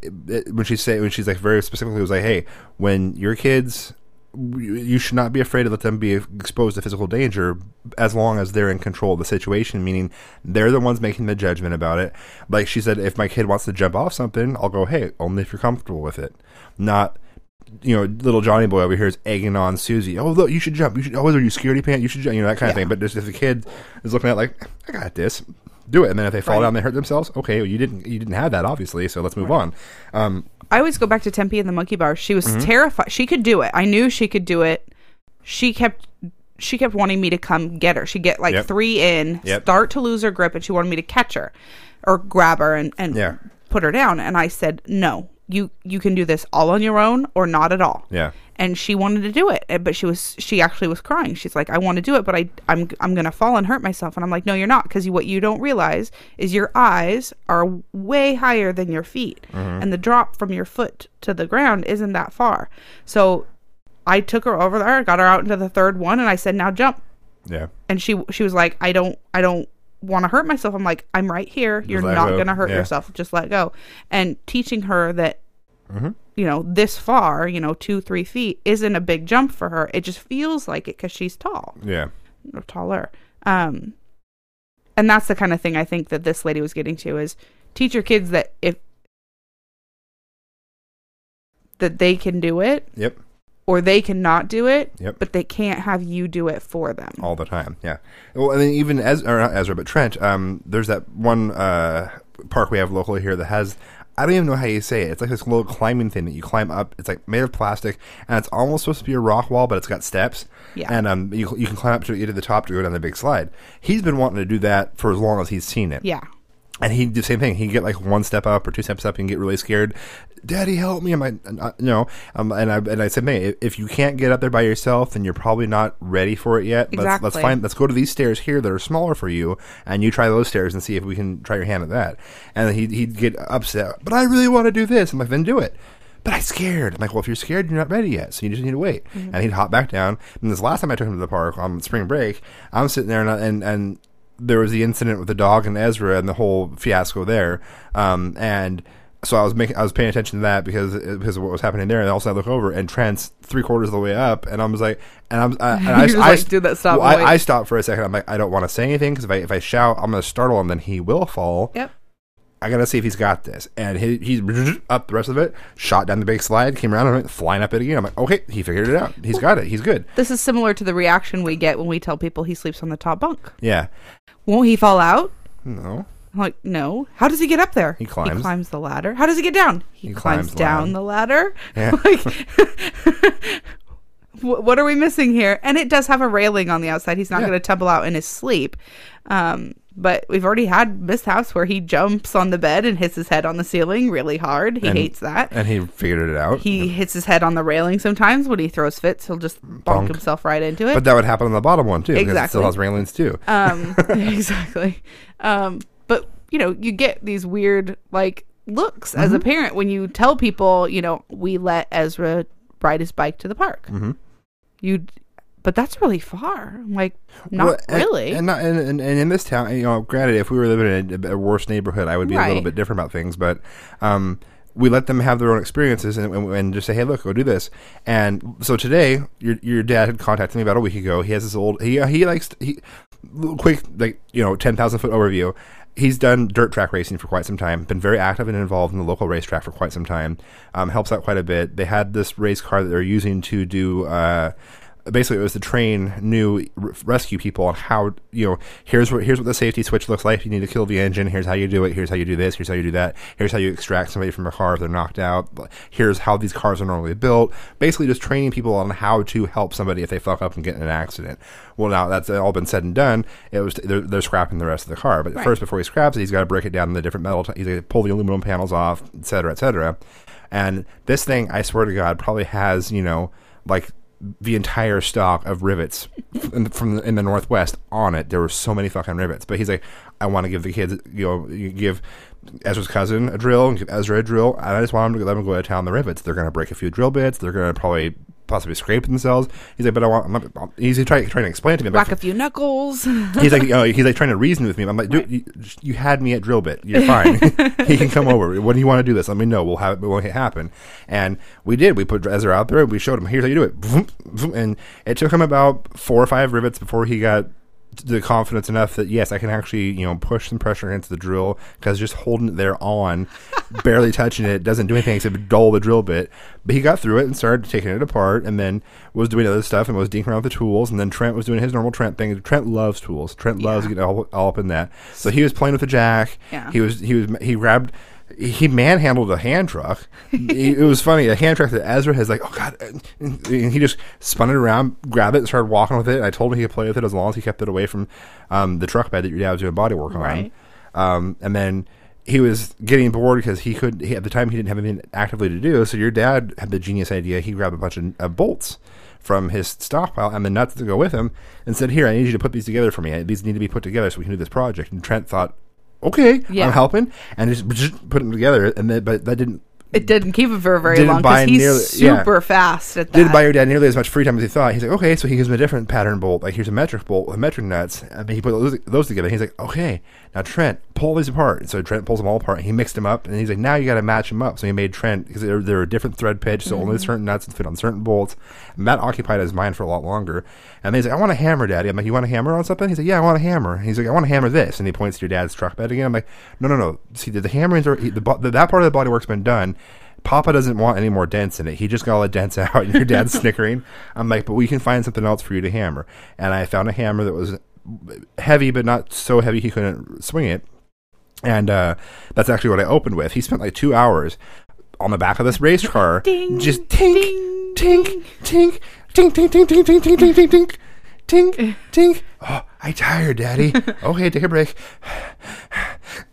when she say when she's like very specifically was like, hey, when your kids. You should not be afraid to let them be exposed to physical danger as long as they're in control of the situation, meaning they're the ones making the judgment about it. Like she said, if my kid wants to jump off something, I'll go, hey, only if you're comfortable with it. Not you know, little Johnny boy over here is egging on Susie. Oh, look, you should jump. You should. Oh, are you scaredy pants? You should jump. You know that kind of thing. But just if the kid is looking at it like, I got this, do it. And then if they fall Right. down, they hurt themselves. Okay, well, you didn't. You didn't have that, obviously. So let's move on. Um, I always go back to Tempe and the monkey bar. She Mm-hmm. was terrified. She could do it. I knew she could do it. She kept she kept wanting me to come get her. She'd get like Yep. three in, Yep. start to lose her grip, and she wanted me to catch her or grab her and, and Yeah. put her down. And I said, No, you you can do this all on your own or not at all. Yeah. and she wanted to do it eh, but she was she actually was crying. She's like i want to do it but i i'm i'm gonna fall and hurt myself. And i'm like no you're not because you, what you don't realize is your eyes are way higher than your feet and the drop from your foot to the ground isn't that far. So i took her over there got her out into the third one and i said now jump. Yeah. and she she was like i don't i don't want to hurt myself. I'm like i'm right here. You're not go. gonna hurt Yeah. yourself. Just let go. And teaching her that Mm-hmm. you know this far you know two three feet isn't a big jump for her it just feels like it because she's tall Yeah. or taller um and that's the kind of thing i think that this lady was getting to is teach your kids that if that they can do it Yep. or they cannot do it Yep. but they can't have you do it for them all the time. Yeah. Well, and then even as or not Ezra, but Trent. Um, there's that one uh park we have locally here that has. I don't even know how you say it. It's like this little climbing thing that you climb up. It's like made of plastic, and it's almost supposed to be a rock wall, but it's got steps. Yeah. And um, you you can climb up to get to the top to go down the big slide. He's been wanting to do that for as long as he's seen it. yeah And he do the same thing. He'd get like one step up or two steps up and get really scared. Daddy, help me! I'm like, uh, no. Um, and I and I said, man, if, you can't get up there by yourself, then you're probably not ready for it yet. Let's, let's find. Let's go to these stairs here that are smaller for you, and you try those stairs and see if we can try your hand at that. And he'd, he'd get upset. But I really want to do this. I'm like, then do it. But I'm scared. I'm like, well, if you're scared, you're not ready yet, so you just need to wait. And he'd hop back down. And this last time I took him to the park on spring break, I'm sitting there and and, and there was the incident with the dog and Ezra and the whole fiasco there. Um, and so I was making, I was paying attention to that because because of what was happening there. And also I look over and Trent's three quarters of the way up, and I was like, and I'm, I, and [LAUGHS] I, I, like, "Dude, that stop, well, I, wait." I stopped for a second. I'm like, I don't want to say anything because if I if I shout, I'm going to startle him. Then he will fall. yep I gotta see if he's got this. And he, he's [LAUGHS] up the rest of it, shot down the big slide, came around and went flying up it again. I'm like, okay, he figured it out. He's got it. He's good. This is similar to the reaction we get when we tell people he sleeps on the top bunk. Yeah. Won't he fall out? No. I'm like, no. How does he get up there? He climbs. He climbs the ladder. How does he get down? He, He climbs, climbs down ladder. the ladder. Yeah. [LAUGHS] Like, [LAUGHS] what are we missing here? And it does have a railing on the outside. He's not Yeah. going to tumble out in his sleep. Um, but we've already had this house where he jumps on the bed and hits his head on the ceiling really hard. He And- hates that. And he figured it out. he hits his head on the railing sometimes when he throws fits. He'll just bonk, Bonk. himself right into it. but that would happen on the bottom one too, because it Exactly. still has railings too. Um, [LAUGHS] exactly. Um, you know, you get these weird like looks as a Mm-hmm. parent when you tell people, you know, we let Ezra ride his bike to the park. Mm-hmm. You, but that's really far. Like, not Well, and- really. And, not, and, and, and in this town, you know, granted, if we were living in a, a worse neighborhood, I would be a little bit different about things. But um, we let them have their own experiences and, and, and just say, hey, look, go do this. And so today, your your dad had contacted me about a week ago. He has this old he he likes he quick like you know ten thousand foot overview. He's done dirt track racing for quite some time. Been very active and involved in the local racetrack for quite some time. Um, helps out quite a bit. They had this race car that they're using to do. Uh, basically it was to train new r- rescue people on how you know here's what here's what the safety switch looks like. You need to kill the engine. Here's how you do it. Here's how you do this. Here's how you do that. Here's how you extract somebody from a car if they're knocked out. Here's how these cars are normally built. Basically just training people on how to help somebody if they fuck up and get in an accident. Well now that's all been said and done. It was they're, they're scrapping the rest of the car. But first before he scraps it he's got to break it down in the different metal t- he's got to pull the aluminum panels off et cetera et cetera. And this thing i swear to god probably has you know like the entire stock of rivets in, from the, in the northwest on it. There were so many fucking rivets. But he's like, I want to give the kids, you know, give Ezra's cousin a drill and give Ezra a drill, and I just want them to let them go to town the rivets. They're going to break a few drill bits. They're going to probably possibly scrape themselves. He's like, but I want. I'm not, he's trying trying to explain to me. But a few knuckles. [LAUGHS] he's like, oh, he's like trying to reason with me. I'm like, dude, you, you had me at drill bit. You're fine. [LAUGHS] [LAUGHS] he can come over. When do you want to do this? Let me know. We'll have it. It happen. And we did. We put Ezra out there. and We showed him. Here's how you do it. And it took him about four or five rivets before he got the confidence enough that yes, I can actually you know push some pressure into the drill because just holding it there on, [LAUGHS] barely touching it doesn't do anything except dull the drill bit. But he got through it and started taking it apart, and then was doing other stuff and was dinking around with the tools. And then Trent was doing his normal Trent thing. Trent loves tools. Trent loves getting all, all up in that. So he was playing with the jack. Yeah. He was he was he grabbed. He manhandled a hand truck. it was funny. A hand truck that Ezra has like, oh god, and he just spun it around, grabbed it, and started walking with it. I told him he could play with it as long as he kept it away from um, the truck bed that your dad was doing body work on. Right. Um, and then he was getting bored because he could he, at the time he didn't have anything actively to do. So your dad had the genius idea. He grabbed a bunch of uh, bolts from his stockpile and the nuts to go with him, and said, "Here, I need you to put these together for me. These need to be put together so we can do this project." And Trent thought, "Okay, Yeah. I'm helping," and just, put them together. And then, but that didn't It didn't keep him for very Didn't long buy because he's nearly- yeah. super fast at that. didn't buy your dad nearly as much free time as he thought. He's like, okay, so he gives him a different pattern bolt. Like, here's a metric bolt with metric nuts. And he put those, those together. He's like, okay, now Trent, pull these apart. So Trent pulls them all apart. He mixed them up, and he's like, now you got to match them up. So he made Trent because they're, different thread pitch, so only mm-hmm. certain nuts fit on certain bolts. And that occupied his mind for a lot longer. And then he's like, I want a hammer, Daddy. I'm like, you want a hammer on something? He's like, yeah, I want a hammer. He's like, I want to hammer this, and he points to your dad's truck bed again. I'm like, no, no, no. See, the, the hammerings are he, the, the that part of the body work's been done. Papa doesn't want any more dents in it. He just got all the dents [LAUGHS] out. And your dad's [LAUGHS] snickering. I'm like, but we can find something else for you to hammer. And I found a hammer that was heavy, but not so heavy he couldn't swing it. And uh, that's actually what I opened with. He spent like two hours on the back of this race car, Ding, just tink, tink, tink, tink, tink, tink, tink, tink, tink, tink, tink, tink, tink. Tink. Oh, I tired, Daddy. Okay, take a break.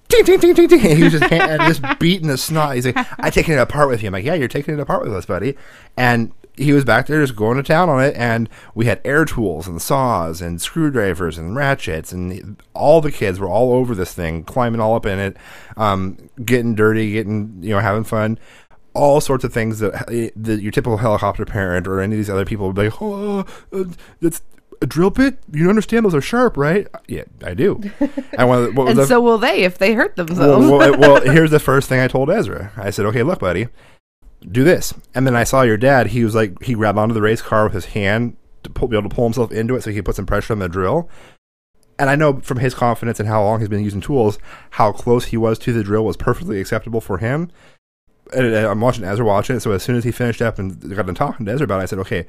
Ding, ding, ding, ding, ding. He was just, just beating the snot. He's like, I'm taking it apart with you. I'm like, yeah, you're taking it apart with us, buddy. And he was back there just going to town on it. And we had air tools and saws and screwdrivers and ratchets. And all the kids were all over this thing, climbing all up in it, um, getting dirty, getting, you know, having fun. All sorts of things that, that your typical helicopter parent or any of these other people would be like, oh, uh, that's a drill bit? You understand those are sharp, right? Yeah, I do. [LAUGHS] And one of the, what was and the- so will they if they hurt themselves. well, well, well, [LAUGHS] here's the first thing I told Ezra. I said, "Okay, look, buddy, do this." And then I saw your dad. He was like, he grabbed onto the race car with his hand to pull, be able to pull himself into it, so he could put some pressure on the drill. And I know from his confidence and how long he's been using tools, how close he was to the drill was perfectly acceptable for him. And I'm watching Ezra watching it. So as soon as he finished up and got done talking to Ezra about it, I said, "Okay,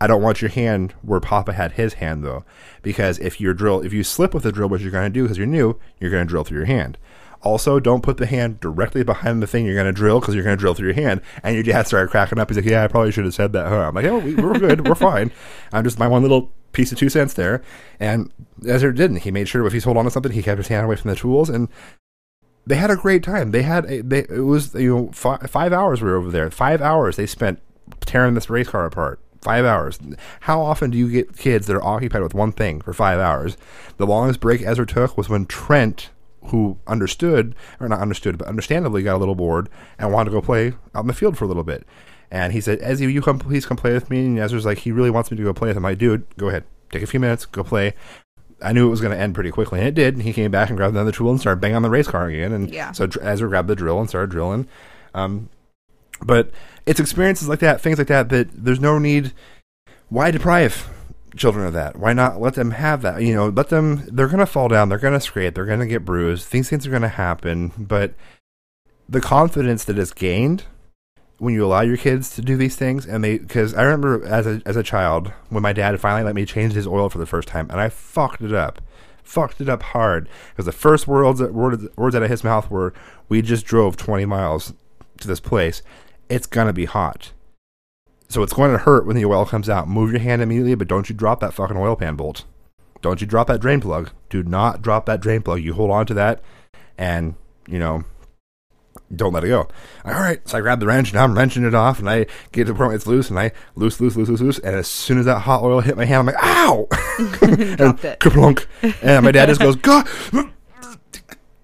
I don't want your hand where Papa had his hand though, because if your drill, if you slip with the drill, which you're going to do because you're new, you're going to drill through your hand. Also, don't put the hand directly behind the thing you're going to drill because you're going to drill through your hand. And your dad started cracking up. He's like, "Yeah, I probably should have said that." Huh? I'm like, "Yeah, we, we're good, we're fine." I'm just my one little piece of two cents there. And Ezra didn't. He made sure if he's holding on to something, he kept his hand away from the tools and they had a great time. They had a, they, it was you know five, five hours we were over there. Five hours they spent tearing this race car apart. Five hours. How often do you get kids that are occupied with one thing for five hours? The longest break Ezra took was when Trent, who understood or not understood, but understandably got a little bored and wanted to go play out in the field for a little bit. And he said, "Ezzy, you come, please come play with me." And Ezra's like, he really wants me to go play with him. I, dude, go ahead, take a few minutes, go play. I knew it was going to end pretty quickly, and it did. And he came back and grabbed another tool and started banging on the race car again. And Yeah. so Ezra grabbed the drill and started drilling. Um, but it's experiences like that, things like that, that there's no need. Why deprive children of that? Why not let them have that? You know, let them. They're going to fall down. They're going to scrape. They're going to get bruised. These things are going to happen. But the confidence that is gained when you allow your kids to do these things and they because i remember as a as a child when my dad finally let me change his oil for the first time and i fucked it up fucked it up hard because the first words words, words out of his mouth were we just drove 20 miles to this place it's gonna be hot so it's going to hurt when the oil comes out move your hand immediately but don't you drop that fucking oil pan bolt don't you drop that drain plug do not drop that drain plug you hold on to that and you know don't let it go. All right, so I grab the wrench, now I'm wrenching it off, and I get to the point it's loose, and I loose, loose, loose, loose, loose, and as soon as that hot oil hit my hand, I'm like, ow! [LAUGHS] [LAUGHS] Dropped it. And my dad just goes, God!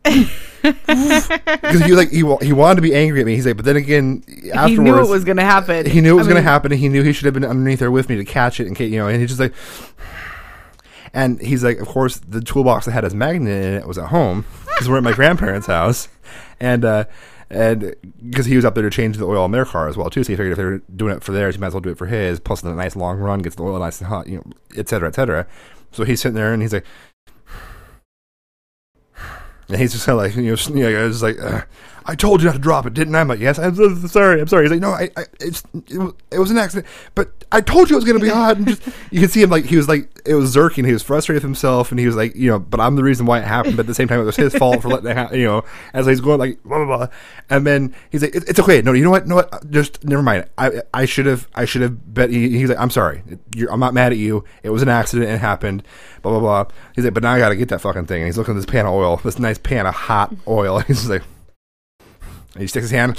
[LAUGHS] Because he like he he wanted to be angry at me. He's like, but then again, afterwards, he knew it was going to happen. he knew it was going to happen, and he knew he should have been underneath there with me to catch it, and you know, and he's just like, and he's like, of course, the toolbox that had his magnet in it was at home because we're at my grandparents' house, and uh, and because he was up there to change the oil in their car as well too, so he figured if they're doing it for theirs, he might as well do it for his. Plus, the nice long run gets the oil nice and hot, you know, et cetera, et cetera. So he's sitting there and he's like. And he's just kind of like, you know, you know, it's like, I told you not to drop it, didn't I? I'm like, yes, I'm so sorry, I'm sorry. He's like, no, I, I it's, it was, it was an accident, but I told you it was going to be [LAUGHS] hot. And just, you can see him like, he was like, it was zerking. He was frustrated with himself, and he was like, you know, but I'm the reason why it happened. But at the same time, it was his fault for letting it happen, you know, as he's going like, blah, blah, blah. And then he's like, it, it's okay. No, you know what? No, what? Just never mind. I, I should have, I should have bet. He, he's like, I'm sorry. You're, I'm not mad at you. It was an accident. It happened. Blah, blah, blah. He's like, but now I got to get that fucking thing. And he's looking at this pan of oil, this nice pan of hot oil. [LAUGHS] He's like, And he sticks his hand,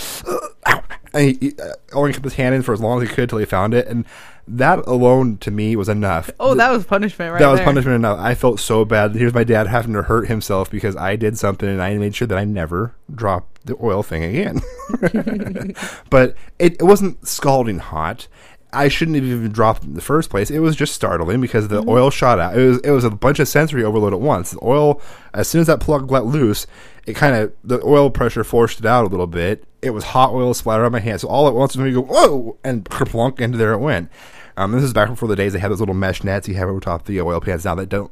ow, and he, uh, only kept his hand in for as long as he could till he found it. And that alone to me was enough. Oh, that was punishment right that was there. punishment enough. I felt so bad. Here's my dad having to hurt himself because I did something and I made sure that I never dropped the oil thing again. [LAUGHS] [LAUGHS] but it, it wasn't scalding hot. I shouldn't have even dropped it in the first place. It was just startling because the oil shot out. It was it was a bunch of sensory overload at once. The oil, as soon as that plug let loose, it kind of the oil pressure forced it out a little bit. It was hot oil splattered on my hand. So all at once, when you go whoa, and [LAUGHS] kerplunk into there it went. Um, this is back before the days they had those little mesh nets you have over top the oil pans now that don't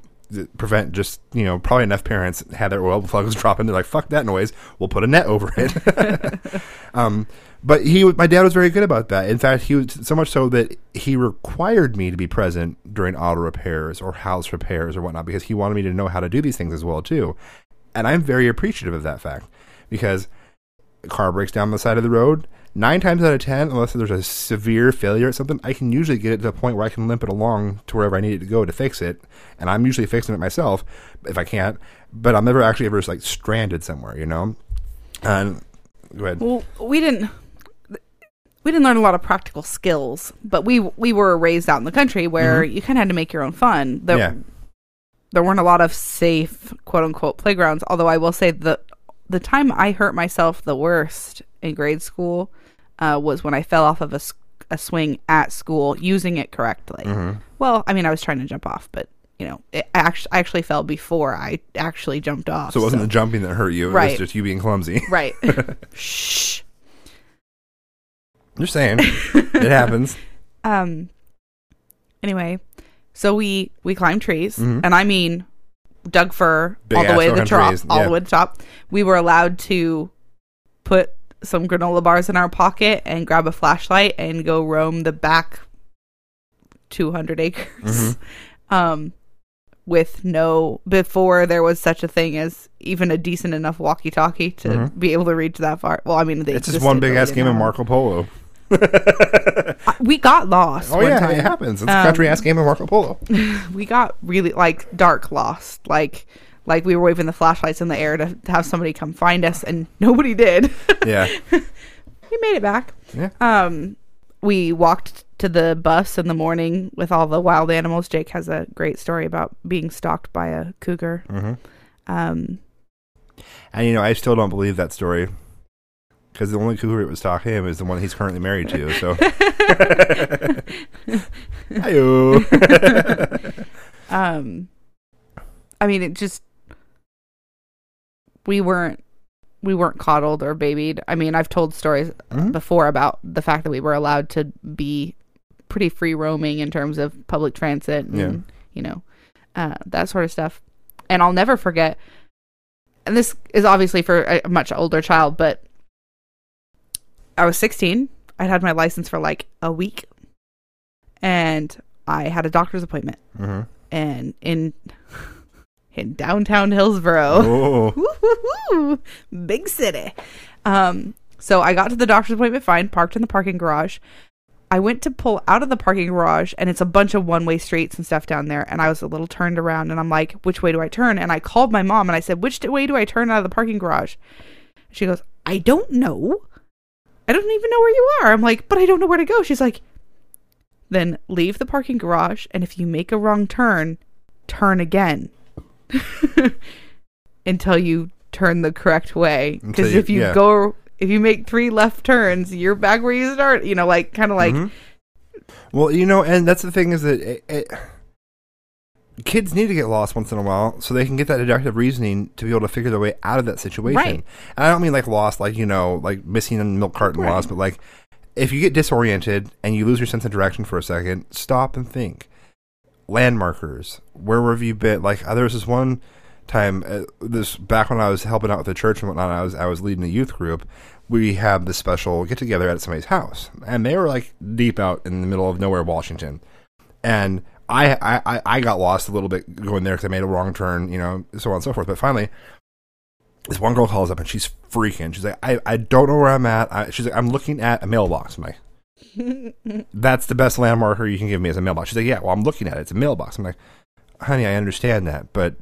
prevent just you know probably enough parents had their oil plugs dropping. They're like, "Fuck that noise! We'll put a net over it." [LAUGHS] um, but he, my dad was very good about that. In fact, he was so much so that he required me to be present during auto repairs or house repairs or whatnot because he wanted me to know how to do these things as well too. And I'm very appreciative of that fact because a car breaks down the side of the road. Nine times out of ten, unless there's a severe failure at something, I can usually get it to a point where I can limp it along to wherever I need it to go to fix it. And I'm usually fixing it myself if I can't. But I'm never actually ever like stranded somewhere, you know. And go ahead. Well, we didn't we didn't learn a lot of practical skills, but we we were raised out in the country where mm-hmm. you kind of had to make your own fun. There, Yeah. there weren't a lot of safe quote unquote playgrounds. Although I will say the the time I hurt myself the worst in grade school uh, was when I fell off of a, a swing at school using it correctly. Well, I mean, I was trying to jump off, but you know, it actually I actually fell before I actually jumped off. So it wasn't the jumping that hurt you. It Right. was just you being clumsy. [LAUGHS] right. [LAUGHS] Shh. You're saying. [LAUGHS] it happens. Um. Anyway, so we we climbed trees, Mhm. and I mean, Doug fir Big all the way to the top, trees, all yeah. the way to the top. We were allowed to put some granola bars in our pocket and grab a flashlight and go roam the back 200 acres. Mm-hmm. [LAUGHS] Um. With no, before there was such a thing as even a decent enough walkie-talkie to be able to reach that far. Well, I mean, they Mm-hmm. It's just one big ass game of. Marco Polo. [LAUGHS] We got lost. Oh one yeah, time. it happens. It's a Um, country ass game of Marco Polo. [LAUGHS] we got really like dark lost like like we were waving the flashlights in the air to, have somebody come find us and [LAUGHS] nobody did yeah. [LAUGHS] we made it back Yeah. um we walked to the bus in the morning with all the wild animals jake has a great story about being stalked by a cougar hmm um And you know, I still don't believe that story because the only cougar that was stalking him is the one he's currently married to. So, [LAUGHS] Hi-yo. um i mean it just we weren't we weren't coddled or babied i mean i've told stories Mhm. before about the fact that we were allowed to be pretty free roaming in terms of public transit and Yeah. you know uh, that sort of stuff and i'll never forget and this is obviously for a much older child but i was 16 i'd had my license for like a week and i had a doctor's appointment Mhm. and in in downtown Hillsboro. Oh, [LAUGHS] Woo-hoo-hoo. Big city. Um, so I got to the doctor's appointment fine, parked in the parking garage. I went to pull out of the parking garage and it's a bunch of one way streets and stuff down there. And I was a little turned around and I'm like, which way do I turn? And I called my mom and I said, which way do I turn out of the parking garage? She goes, I don't know. I don't even know where you are. I'm like, but I don't know where to go. She's like, then leave the parking garage and if you make a wrong turn, turn again [LAUGHS] until you turn the correct way. Because if you yeah. go, if you make three left turns, you're back where you start. You know, like kind of like Mhm. well, you know, and that's the thing is that it, it, kids need to get lost once in a while so they can get that deductive reasoning to be able to figure their way out of that situation. Right. And I don't mean like lost, like you know, like missing a milk carton Right. lost, but like if you get disoriented and you lose your sense of direction for a second, stop and think. Landmarkers, where have you been? Like uh, there was this one time, uh, this back when I was helping out with the church and whatnot. I was I was leading a youth group. We had this special get together at somebody's house, and they were like deep out in the middle of nowhere, Washington, and. I, I, I- got lost a little bit going there because I made a wrong turn, you know, so on and so forth. But finally, this one girl calls up and she's freaking. She's like, I, I don't know where I'm at. I, she's like, I'm looking at a mailbox. I'm like, that's the best landmarker you can give me as a mailbox. She's like, yeah, well, I'm looking at it. It's a mailbox. I'm like, honey, I understand that, but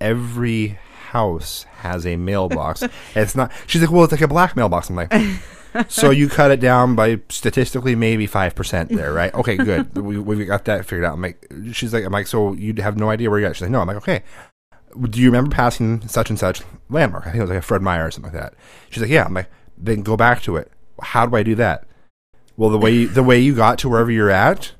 every house has a mailbox. [LAUGHS] it's not. She's like, well, it's like a black mailbox. I'm like, so you cut it down by statistically maybe five percent there, right? Okay, good. [LAUGHS] we we got that figured out. I'm like, she's like, I'm like, so you have no idea where you're at? She's like, no. I'm like, okay. Do you remember passing such and such landmark? I think it was like a Fred Meyer or something like that. She's like, yeah. I'm like, then go back to it. How do I do that? Well, the way you, the way you got to wherever you're at,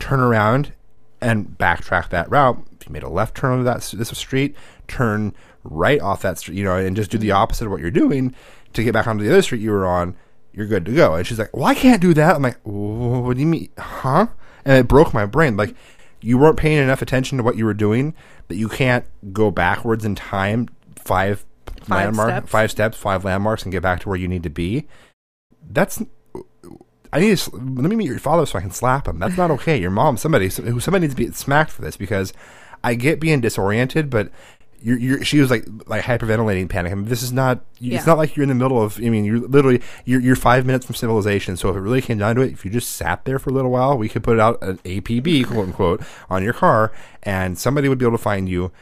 turn around and backtrack that route. If you made a left turn on that this street, turn right off that street, you know, and just do the mm-hmm. opposite of what you're doing to get back onto the other street you were on. You're good to go. And she's like, "Well, I can't do that." I'm like, "What do you mean, huh?" And it broke my brain. Like, you weren't paying enough attention to what you were doing that you can't go backwards in time five, landmark, steps. five steps, five landmarks, and get back to where you need to be. That's I need to let me meet your father so I can slap him. That's not okay. Your mom, somebody, somebody needs to be smacked for this because I get being disoriented, but you're, you're she was like like hyperventilating, panicking. This is not. Yeah. It's not like you're in the middle of. I mean, you're literally you're you're five minutes from civilization. So if it really came down to it, if you just sat there for a little while, we could put out an APB quote unquote on your car, and somebody would be able to find you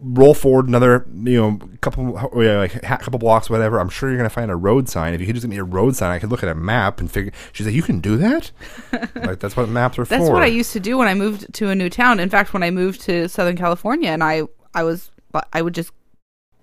roll forward another, you know, couple, uh, like a couple blocks, whatever. I'm sure you're gonna find a road sign. If you could just give me a road sign, I could look at a map and figure. She's like, you can do that. [LAUGHS] like that's what maps are That's for. what I used to do when I moved to a new town. In fact, when I moved to Southern California, and I I was I would just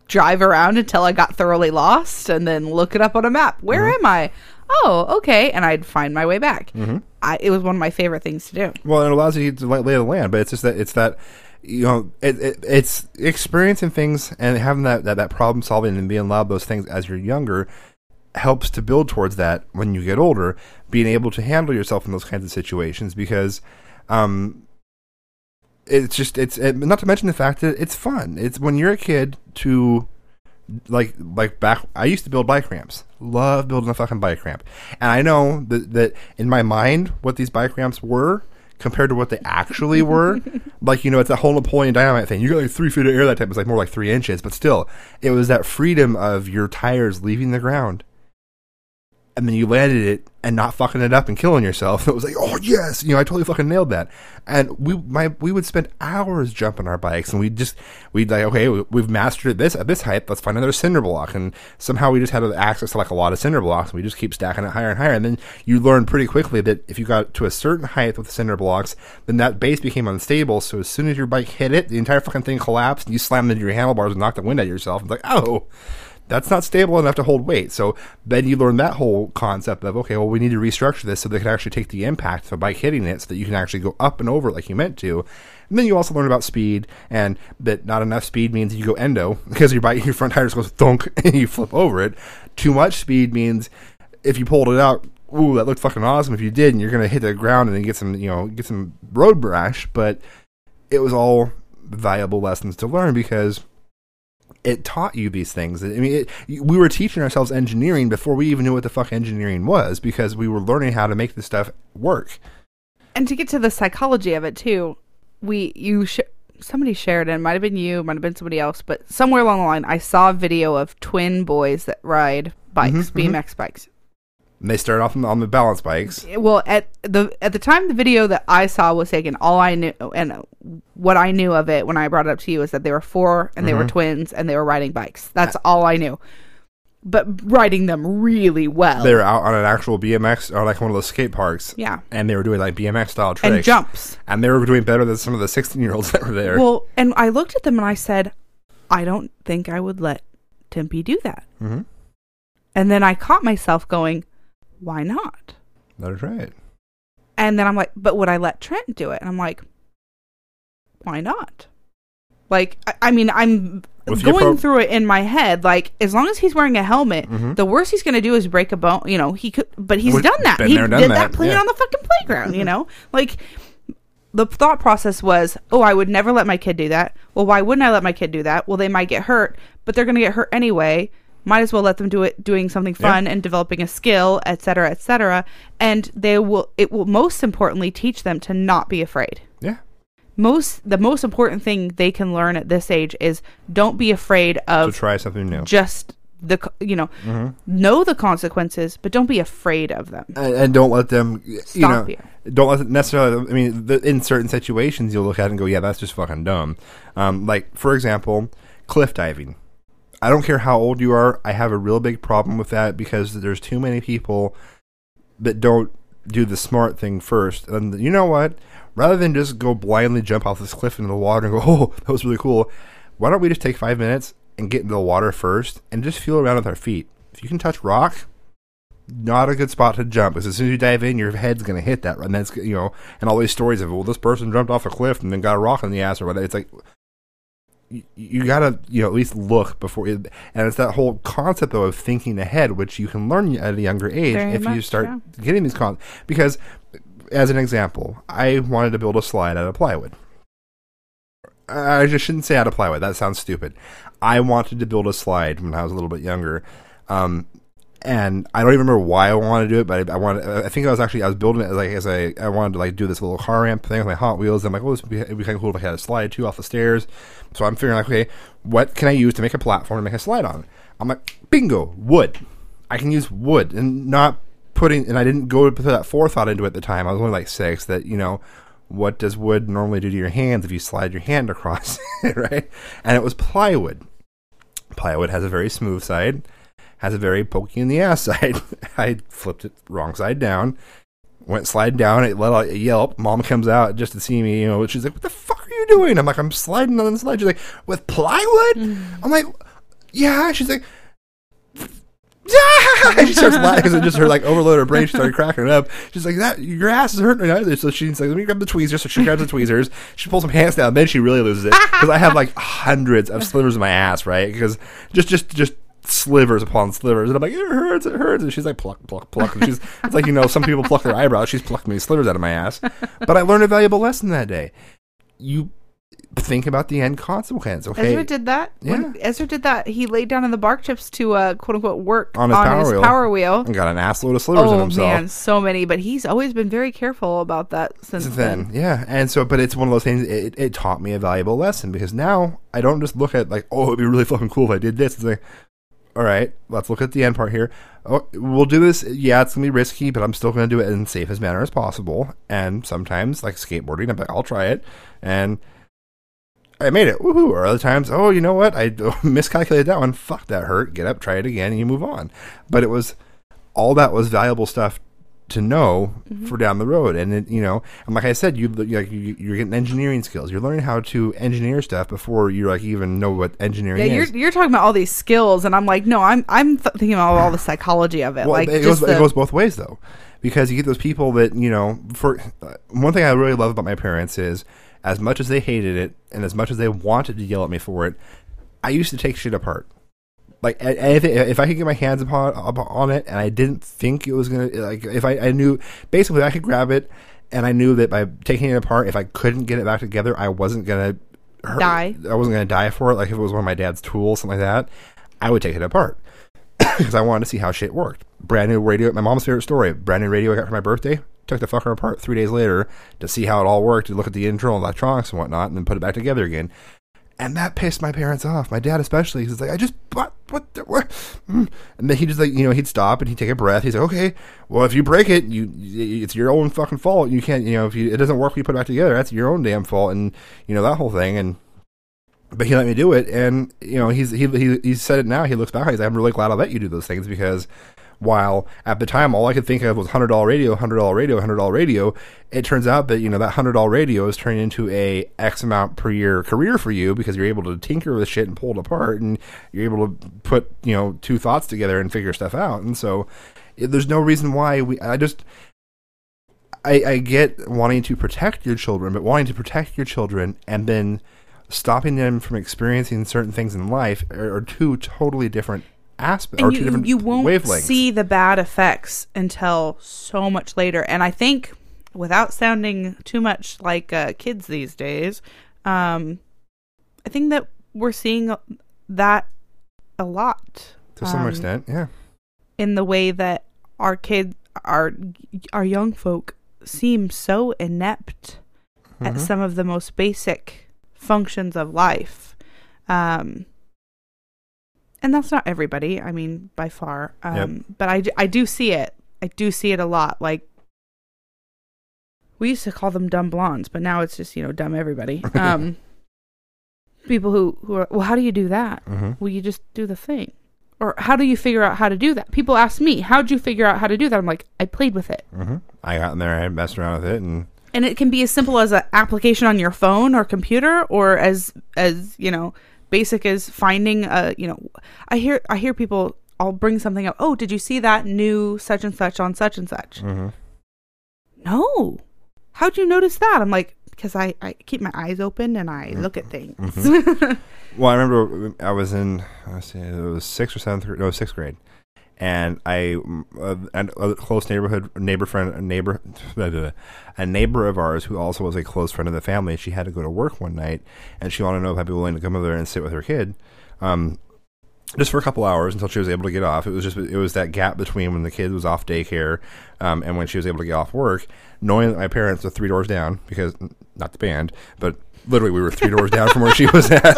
drive around until I got thoroughly lost, and then look it up on a map. Where Mm-hmm. am I? Oh, okay, and I'd find my way back. Mm-hmm. I, it was one of my favorite things to do. Well, it allows you to lay the land, but it's just that it's that you know it, it, it's experiencing things and having that, that that problem solving and being allowed those things as you're younger helps to build towards that when you get older, being able to handle yourself in those kinds of situations because um it's just it's it, not to mention the fact that it's fun. It's when you're a kid to like like back I used to build bike ramps. Love building a fucking bike ramp. And I know that that in my mind what these bike ramps were compared to what they actually [LAUGHS] were. like, you know, it's that whole Napoleon Dynamite thing. You got like three feet of air that time. It was like more like three inches, but still, it was that freedom of your tires leaving the ground. And then you landed it and not fucking it up and killing yourself. [LAUGHS] It was like, oh yes, you know, I totally fucking nailed that. And we, my, we would spend hours jumping our bikes, and we just, we'd like, okay, we, we've mastered this at this height. Let's find another cinder block, and somehow we just had access to like a lot of cinder blocks, and we just keep stacking it higher and higher. And then you learn pretty quickly that if you got to a certain height with the cinder blocks, then that base became unstable. So as soon as your bike hit it, the entire fucking thing collapsed, and you slammed into your handlebars and knocked the wind out of yourself. It's like, oh that's not stable enough to hold weight. So then you learn that whole concept of okay, well, we need to restructure this so they can actually take the impact of a bike hitting it, so that you can actually go up and over like you meant to. And then you also learn about speed, and that not enough speed means you go endo [LAUGHS] because your bike, your front tires goes thunk [LAUGHS] and you flip over it. Too much speed means if you pulled it out, ooh, that looked fucking awesome. If you did, and you're gonna hit the ground and then get some, you know, get some road rash. But it was all valuable lessons to learn because it taught you these things. I mean, it, we were teaching ourselves engineering before we even knew what the fuck engineering was because we were learning how to make this stuff work. And to get to the psychology of it too, we you sh- somebody shared it. it Might have been you, might have been somebody else, but somewhere along the line, I saw a video of twin boys that ride bikes, mm-hmm, mm-hmm. BMX bikes. And they started off on the- on the balance bikes. well at the at the time the video that I saw was taken all I knew and what I knew of it when I brought it up to you is that they were four and they were twins and they were riding bikes that's all I knew but riding them really well They were out on an actual BMX or like one of those skate parks. Yeah. And they were doing like BMX style tricks. and jumps And they were doing better than some of the 16 year olds that were there. well and I looked at them and I said I don't think I would let Timpy do that Mhm. and then I caught myself going why not her try it. And then I'm like, but would I let Trent do it? And I'm like, why not? Like, I, I mean, I'm With going pro- through it in my head. Like, as long as he's wearing a helmet, Mhm. the worst he's going to do is break a bone. You know, he could, but he's Would- done that. He there, done did that, that playing yeah. on the fucking playground. You [LAUGHS] know, like the thought process was, oh, I would never let my kid do that. Well, why wouldn't I let my kid do that? Well, they might get hurt, but they're going to get hurt anyway. Might as well let them do it, doing something Yeah. fun and developing a skill, et cetera, et cetera. And they will, it will most importantly teach them to not be afraid. Yeah. Most, the most important thing they can learn at this age is don't be afraid of To try something new. just the, you know, Mm-hmm. know the consequences, but don't be afraid of them. and, and don't let them you Stop know you. don't let necessarily i mean the, in certain situations you'll look at it and go yeah that's just fucking dumb um, like for example cliff diving. I don't care how old you are. I have a real big problem with that because there's too many people that don't do the smart thing first. And you know what? Rather than just go blindly jump off this cliff into the water and go, [LAUGHS] "Oh, that was really cool," why don't we just take five minutes and get into the water first and just feel around with our feet? If you can touch rock, not a good spot to jump because as soon as you dive in, your head's going to hit that, and that's you know, and all these stories of well, this person jumped off a cliff and then got a rock in the ass or whatever. It's like you, you gotta you know at least look before you, and it's that whole concept though of thinking ahead which you can learn at a younger age Very if you start yeah. getting these con because as an example i wanted to build a slide out of plywood. I just shouldn't say out of plywood that sounds stupid. I wanted to build a slide when i was a little bit younger. Um, and I don't even remember why I wanted to do it, but I, I wanted. I think I was actually I was building it like as I I wanted to like do this little car ramp thing with my Hot Wheels. I'm like, oh, this would be, it'd be kind of cool if I had a slide too off the stairs. So I'm figuring like, okay, what can I use to make a platform to make a slide on? I'm like, bingo, wood. I can use wood and not putting. And I didn't go to put that forethought into it at the time. I was only like six. That you know. What does wood normally do to your hands if you slide your hand across [LAUGHS] right? And it was plywood. Plywood has a very smooth side, has a very pokey in the ass [LAUGHS] side. I flipped it wrong side down, went sliding down. It let out a yelp. Mom comes out just to see me. You know, she's like, "What the fuck are you doing?" I'm like, "I'm sliding on the slide." She's like, "With plywood?" Mm-hmm. I'm like, "Yeah." She's like. [LAUGHS] Yeah! And she starts laughing because it just her like overloaded her brain. She started cracking up. She's like, "That your ass is hurting." right now." So she's like, "Let me grab the tweezers." So she grabs the tweezers. She pulls some pants down. Then she really loses it because I have like hundreds of slivers in my ass, right? Because just just just slivers upon slivers, and I'm like, "It hurts, it hurts." And she's like, "Pluck, pluck, pluck." And she's it's like you know, some people pluck their eyebrows. She's plucked me slivers out of my ass. But I learned a valuable lesson that day. You think about the end consequence. Okay, Ezra did that. When Ezra did that, he laid down in the bark chips to uh, quote unquote work On his power wheel. power wheel. and got an ass load of slivers in Oh himself. man, so many. But he's always been very careful about that since Since then. then, yeah, and so, but it's one of those things. It, it taught me a valuable lesson because now I don't just look at like, oh, it'd be really fucking cool if I did this. It's like, all right, let's look at the end part here. Oh, we'll do this. Yeah, it's gonna be risky, but I'm still gonna do it in the safest manner as possible. And sometimes, like skateboarding, I'm like, I'll try it, and I made it. Woohoo! Or other times, oh, you know what? I [LAUGHS] miscalculated that one. Fuck, that hurt. Get up, try it again, and you move on. But it was all that was valuable stuff to know Mm-hmm. for down the road. And it, you know, and like I said, you like you, you're getting engineering skills. You're learning how to engineer stuff before you like even know what engineering Yeah, you're is. you're talking about all these skills, and I'm like, no, I'm I'm th- thinking about all the psychology of it. Well, like it, just goes, the, it goes both ways though, because you get those people that you know. For uh, one thing, I really love about my parents is as much as they hated it and as much as they wanted to yell at me for it, I used to take shit apart. Like anything, if I could get my hands upon on it, and I didn't think it was gonna like, if I, I knew basically I could grab it, and I knew that by taking it apart, if I couldn't get it back together, I wasn't gonna hurt, Die. I wasn't gonna die for it. Like if it was one of my dad's tools, something like that, I would take it apart [COUGHS] because I wanted to see how shit worked. Brand new radio, my mom's favorite story. Brand new radio I got for my birthday. Took the fucker apart three days later to see how it all worked, to look at the internal electronics and whatnot, and then put it back together again. And that pissed my parents off. My dad especially. He's like, I just what what the, what? Mm. And then he just like you know he'd stop and he'd take a breath. He's like, okay, well if you break it, you it's your own fucking fault. You can't you know if you, it doesn't work, you put it back together. That's your own damn fault. And you know that whole thing. And but he let me do it, and you know he's he he, he said it now. He looks back, he's like, I'm really glad I let you do those things because while at the time all I could think of was hundred dollar radio, hundred dollar radio, hundred dollar radio, it turns out that you know that hundred dollar radio is turning into a X amount per year career for you because you're able to tinker with shit and pull it apart, and you're able to put you know two thoughts together and figure stuff out. And so it- there's no reason why we. I just I, I get wanting to protect your children, but wanting to protect your children and then stopping them from experiencing certain things in life are, are two totally different aspects or and two you, different you won't wavelengths. see the bad effects until so much later. And I think, without sounding too much like uh, kids these days, um, I think that we're seeing that a lot to some um, extent, yeah. in the way that our kids, our our young folk, seem so inept at Mhm. some of the most basic functions of life. Um, and that's not everybody. I mean, by far. Um, But I, I do see it. I do see it a lot. Like, we used to call them dumb blondes, but now it's just, you know, dumb everybody. [LAUGHS] Um, people who, who are, well, how do you do that? Mm-hmm. Well, you just do the thing. Or how do you figure out how to do that? People ask me, how'd you figure out how to do that? I'm like, I played with it. hmm I got in there, I messed around with it, and And it can be as simple as an application on your phone or computer, or as as you know, basic as finding a you know. I hear I hear people. I'll bring something up. Oh, did you see that new such and such on such and such? mm-hmm. No. How'd you notice that? I'm like, because I, I keep my eyes open and I look at things. [LAUGHS] Well, I remember I was in, let's it was sixth or seventh, grade, no, sixth grade, and I, uh, a close neighborhood neighbor friend, a neighbor, a neighbor of ours who also was a close friend of the family. She had to go to work one night, and she wanted to know if I'd be willing to come over there and sit with her kid. Um, just for a couple hours until she was able to get off. It was just it was that gap between when the kid was off daycare um, and when she was able to get off work. Knowing that my parents are three doors down because not the band, but literally we were three doors down from where she [LAUGHS] was at.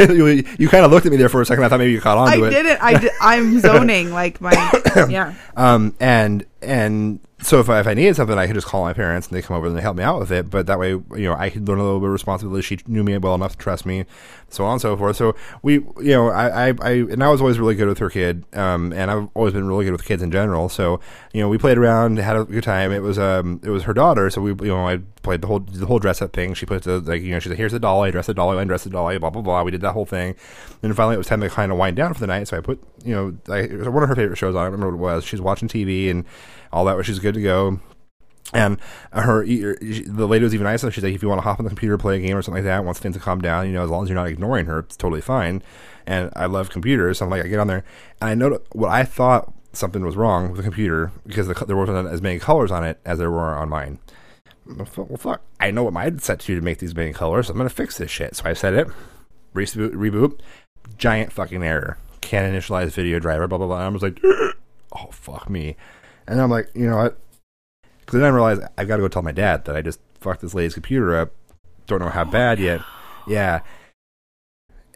[LAUGHS] you, you kind of looked at me there for a second. I thought maybe you caught on I to it. didn't. I di- I'm [COUGHS] zoning like my [COUGHS] yeah. Um, and and so if I, if I needed something, I could just call my parents and they come over and they help me out with it. But that way, you know, I could learn a little bit of responsibility. She knew me well enough to trust me, so on and so forth. So we, you know, I, I, I and I was always really good with her kid. Um, and I've always been really good with kids in general. So you know, we played around, had a good time. It was um, it was her daughter, so we, you know, I played the whole the whole dress up thing. She put the like, you know, she said, "Here's the doll. I dress the doll. I dress the doll. Blah blah blah." We did that whole thing. and finally, it was time to kind of wind down for the night. So I put, you know, I, it was one of her favorite shows on. I remember what it was. She's watching TV and all that. She's good to go. And her, the lady was even nice. She's like, if you want to hop on the computer, play a game or something like that, wants things to calm down, you know, as long as you're not ignoring her, it's totally fine. And I love computers, so I'm like, I get on there, and I know what I thought something was wrong with the computer because the, there wasn't as many colors on it as there were on mine. Well, fuck, I know what mine set to to make these many colors. So I'm gonna fix this shit. So I set it, reboot, reboot, giant fucking error. Can't initialize video driver, blah blah blah. And I was like, oh fuck me. And I'm like, you know what? Because then I realized I've got to go tell my dad that I just fucked this lady's computer up. Don't know how bad yet. [GASPS] Yeah.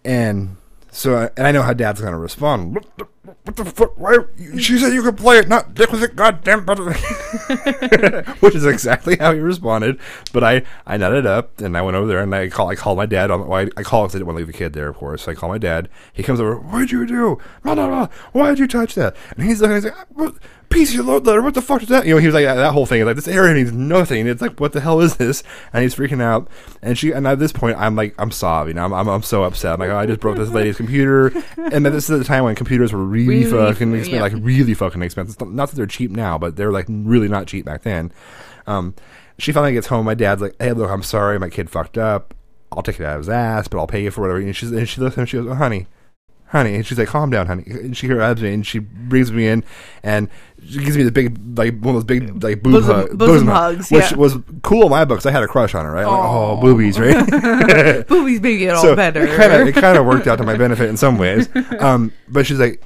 And so, I- and I know how dad's going to respond. What the, fuck? Why? She said you could play it, not dick with it, goddamn. [LAUGHS] Which is exactly how he responded. But I, I nutted up and I went over there and I call, I called my dad. On, well, I, I called because I didn't want to leave the kid there, of course. So I call my dad. He comes over. What'd you do? Blah, blah, blah. Why'd you touch that? And he's looking. He's like, ah, what? PC load letter. What the fuck is that? You know, he was like that, whole thing. Is like this area means nothing. It's like, what the hell is this? And he's freaking out. And she, and at this point, I'm like, I'm sobbing. I'm, I'm, I'm so upset. I'm like, oh, I just broke this lady's computer. And then this is the time when computers were really, Really, fucking expensive, yeah. like really fucking expensive. Not that they're cheap now, but they're like really not cheap back then. Um, she finally gets home. My dad's like, hey, look, I'm sorry, my kid fucked up. I'll take it out of his ass, but I'll pay you for whatever. And she's, and she looks at him. She goes, oh, honey, honey. And she's like, calm down, honey. And she grabs me and she brings me in and she gives me the big, like, one of those big, like, boob Bosom- hug- bosom hug, hugs, Which yeah. was cool in my book 'cause I had a crush on her, right? Like, oh, boobies, right? [LAUGHS] Boobies make it all so better. It kind of it kind of worked out to my benefit in some ways. [LAUGHS] Um, but she's like,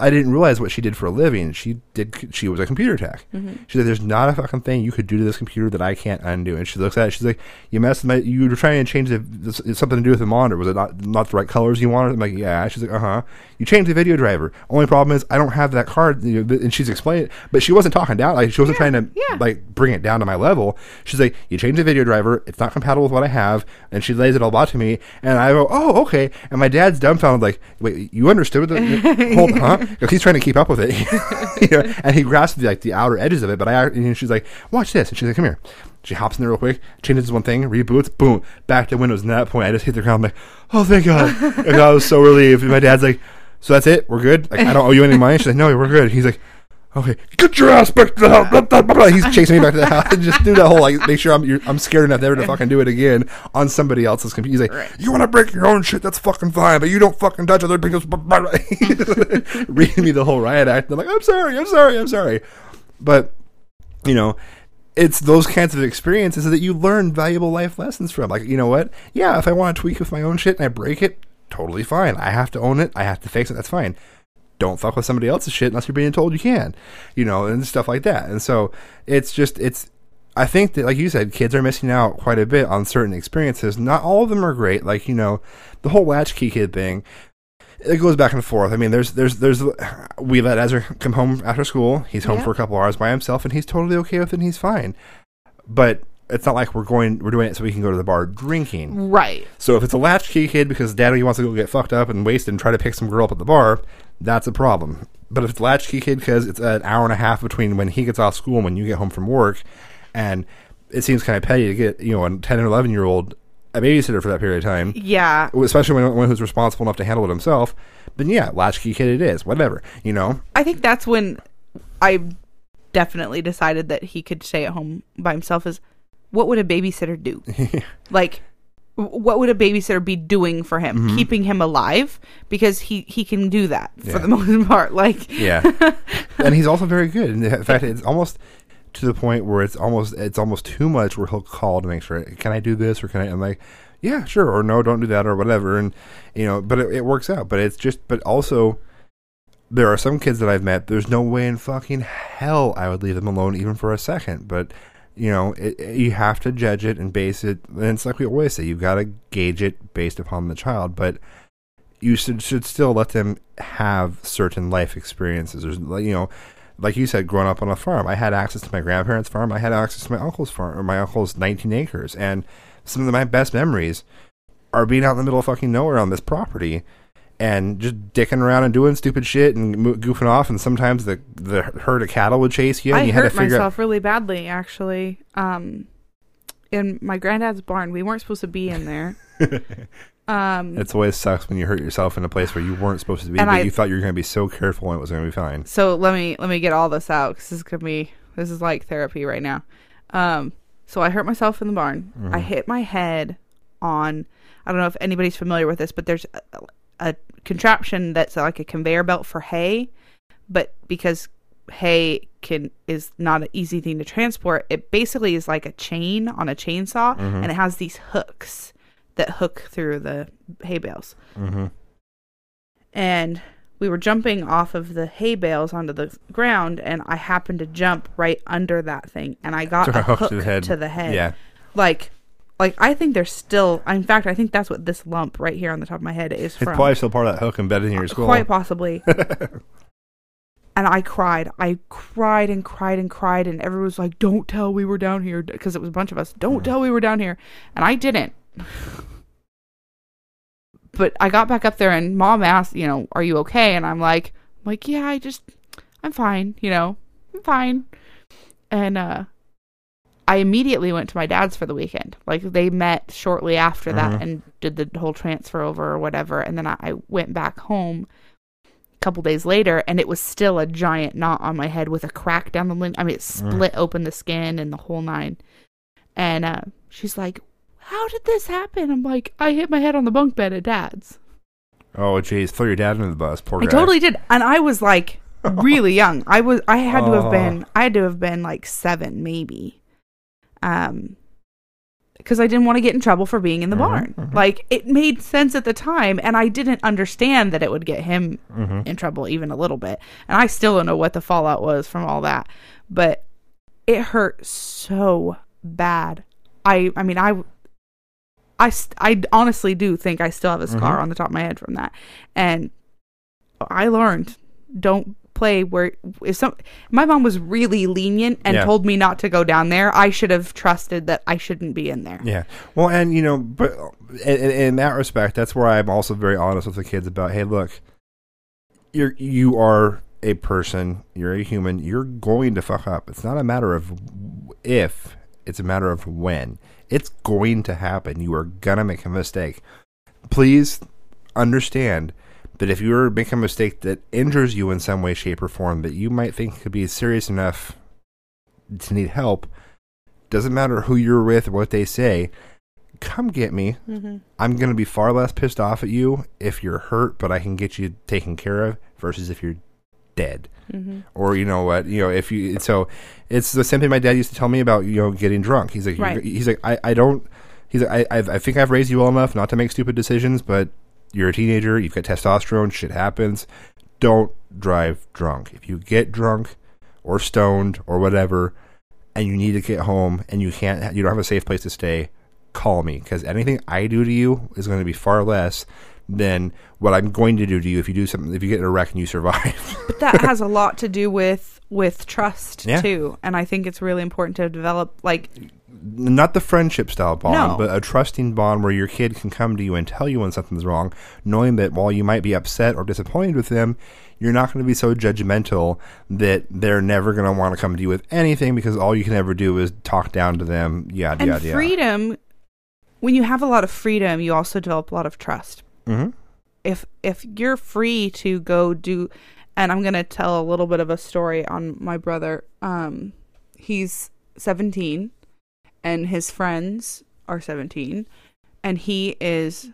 I- didn't realize what she did for a living. She did. She was a computer tech. Mm-hmm. She's like, there's not a fucking thing you could do to this computer that I can't undo. And she looks at it. She's like, you messed. My, you were trying to change the this, something to do with the monitor. Was it not not the right colors you wanted? I'm like, yeah. She's like, uh huh. You changed the video driver. Only problem is I don't have that card. You know, and she's explaining it, but she wasn't talking down. Like she wasn't trying to yeah. like bring it down to my level. She's like, you changed the video driver. It's not compatible with what I have. And she lays it all out to me. And I go, oh, okay. And my dad's dumbfounded, like, wait, you understood the hold, [LAUGHS] huh? He's trying to keep up with it. [LAUGHS] you know, and he grasps like the outer edges of it. But I, and she's like, watch this. And she's like, come here. She hops in there real quick, changes one thing, reboots, boom, back to Windows. And at that point, I just hit the ground. I'm like, oh, thank God. and I was so relieved. And my dad's like, so that's it? We're good? Like, I don't owe you any money? She's like, no, we're good. He's like, okay, get your ass back to the house. Blah, blah, blah. He's chasing me back to the house. And [LAUGHS] just do that whole, like, make sure I'm you're, I'm scared enough never to fucking do it again on somebody else's computer. He's like, you want to break your own shit? That's fucking fine, but you don't fucking touch other people's. [LAUGHS] Reading me the whole riot act. I'm like, I'm sorry, I'm sorry, I'm sorry. But, you know, it's those kinds of experiences that you learn valuable life lessons from. Like, you know what? Yeah, if I want to tweak with my own shit and I break it, totally fine. I have to own it. I have to fix it. That's fine. Don't fuck with somebody else's shit unless you're being told you can, you know, and stuff like that. And so it's just, it's, I think that, like you said, kids are missing out quite a bit on certain experiences. Not all of them are great. Like, you know, the whole latchkey kid thing, it goes back and forth. I mean, there's, there's, there's, we let Ezra come home after school. He's home Yeah. for a couple hours by himself and he's totally okay with it and he's fine. But it's not like we're going we're doing it so we can go to the bar drinking. Right. So if it's a latchkey kid because daddy wants to go get fucked up and wasted and try to pick some girl up at the bar, that's a problem. But if it's latchkey kid because it's an hour and a half between when he gets off school and when you get home from work, and it seems kind of petty to get you know a ten or eleven year old a babysitter for that period of time, Yeah. especially when one who's responsible enough to handle it himself. Then yeah, latchkey kid it is. Whatever you know. I think that's when I definitely decided that he could stay at home by himself. Is what would a babysitter do? [LAUGHS] like, what would a babysitter be doing for him? Keeping him alive because he he can do that Mm-hmm. Yeah. for the [LAUGHS] most part. Like, Yeah, and he's also very good. In fact, it's almost to the point where it's almost it's almost too much. Where he'll call to make sure, can I do this or can I? I'm like, yeah, sure, or no, don't do that or whatever. And you know, but it, it works out. But it's just, but also, there are some kids that I've met. There's no way in fucking hell I would leave them alone even for a second. But you know, it, it- you have to judge it and base it. And it's like we always say, you've got to gauge it based upon the child, but you should should still let them have certain life experiences. There's you know, like you said, growing up on a farm, I had access to my grandparents' farm. I had access to my uncle's farm, or my uncle's 19 acres, and some of my best memories are being out in the middle of fucking nowhere on this property. And just dicking around and doing stupid shit and goofing off, and sometimes the the herd of cattle would chase you. And I you had hurt to figure myself really badly actually. Um, in my granddad's barn, we weren't supposed to be in there. [LAUGHS] um, out. It's always sucks when you hurt yourself in a place where you weren't supposed to be, but I- you thought you were going to be so careful and it was going to be fine. so let me let me get all this out because this is gonna be this is like therapy right now. Um, so I hurt myself in the barn. I hit my head on. I don't know if anybody's familiar with this, but there's a, contraption that's like a conveyor belt for hay, but because hay can is not an easy thing to transport, it basically is like a chain on a chainsaw, and it has these hooks that hook through the hay bales Mm-hmm. and we were jumping off of the hay bales onto the ground and i happened to jump right under that thing and i got a hook to the head. to the head Yeah. like like i think there's still in fact i think that's what this lump right here on the top of my head is It's from. probably still part of that hook embedded in your skull. quite possibly. [LAUGHS] And i cried. I cried and cried and cried and everyone was like don't tell we were down here because it was a bunch of us. Don't tell we were down here. And i didn't. But i got back up there and mom asked you know are you okay? And i'm like I'm like yeah i just i'm fine you know i'm fine. And uh I immediately went to my dad's for the weekend. Like they met shortly after that and did the whole transfer over or whatever. And then I, I went back home a couple days later and it was still a giant knot on my head with a crack down the link. I mean, it split open the skin and the whole nine. And uh, she's like, How did this happen? I'm like, I hit my head on the bunk bed at dad's. Oh, jeez. Throw your dad under the bus. Poor I guy. totally did. And I was like really [LAUGHS] young. I was I had to Oh. have been I had to have been like 7 maybe. Um because I didn't want to get in trouble for being in the mm-hmm, barn. Mm-hmm. Like it made sense at the time and I didn't understand that it would get him mm-hmm. in trouble even a little bit. And I still don't know what the fallout was from all that. But it hurt so bad. I I mean I I, I honestly do think I still have a scar on the top of my head from that. And I learned don't play where if some my mom was really lenient and Yeah. told me not to go down there. I should have trusted that I shouldn't be in there. Yeah. Well, and you know, but in, in that respect, that's where I'm also very honest with the kids about. Hey, look, you're you are a person. You're a human. You're going to fuck up. It's not a matter of if. It's a matter of when. It's going to happen. You are gonna make a mistake. Please understand that if you were to make a mistake that injures you in some way, shape, or form that you might think could be serious enough to need help, doesn't matter who you're with or what they say, come get me. Mm-hmm. I'm going to be far less pissed off at you if you're hurt, but I can get you taken care of versus if you're dead. Mm-hmm. Or you know what, you know, if you so it's the same thing my dad used to tell me about, you know, getting drunk. He's like Right. he's like I, I don't he's like I I I think I've raised you well enough not to make stupid decisions, but you're a teenager, you've got testosterone, shit happens. Don't drive drunk. If you get drunk or stoned or whatever and you need to get home and you can't you don't have a safe place to stay, call me because anything I do to you is going to be far less than what I'm going to do to you if you do something if you get in a wreck and you survive. [LAUGHS] But that has a lot to do with with trust Yeah. too. And I think it's really important to develop like not the friendship style bond, No. but a trusting bond where your kid can come to you and tell you when something's wrong, knowing that while you might be upset or disappointed with them, you're not going to be so judgmental that they're never going to want to come to you with anything because all you can ever do is talk down to them. Yeah, and yada yada. freedom when you have a lot of freedom you also develop a lot of trust hmm if if you're free to go do and i'm going to tell a little bit of a story on my brother um he's 17 and his friends are 17 and he is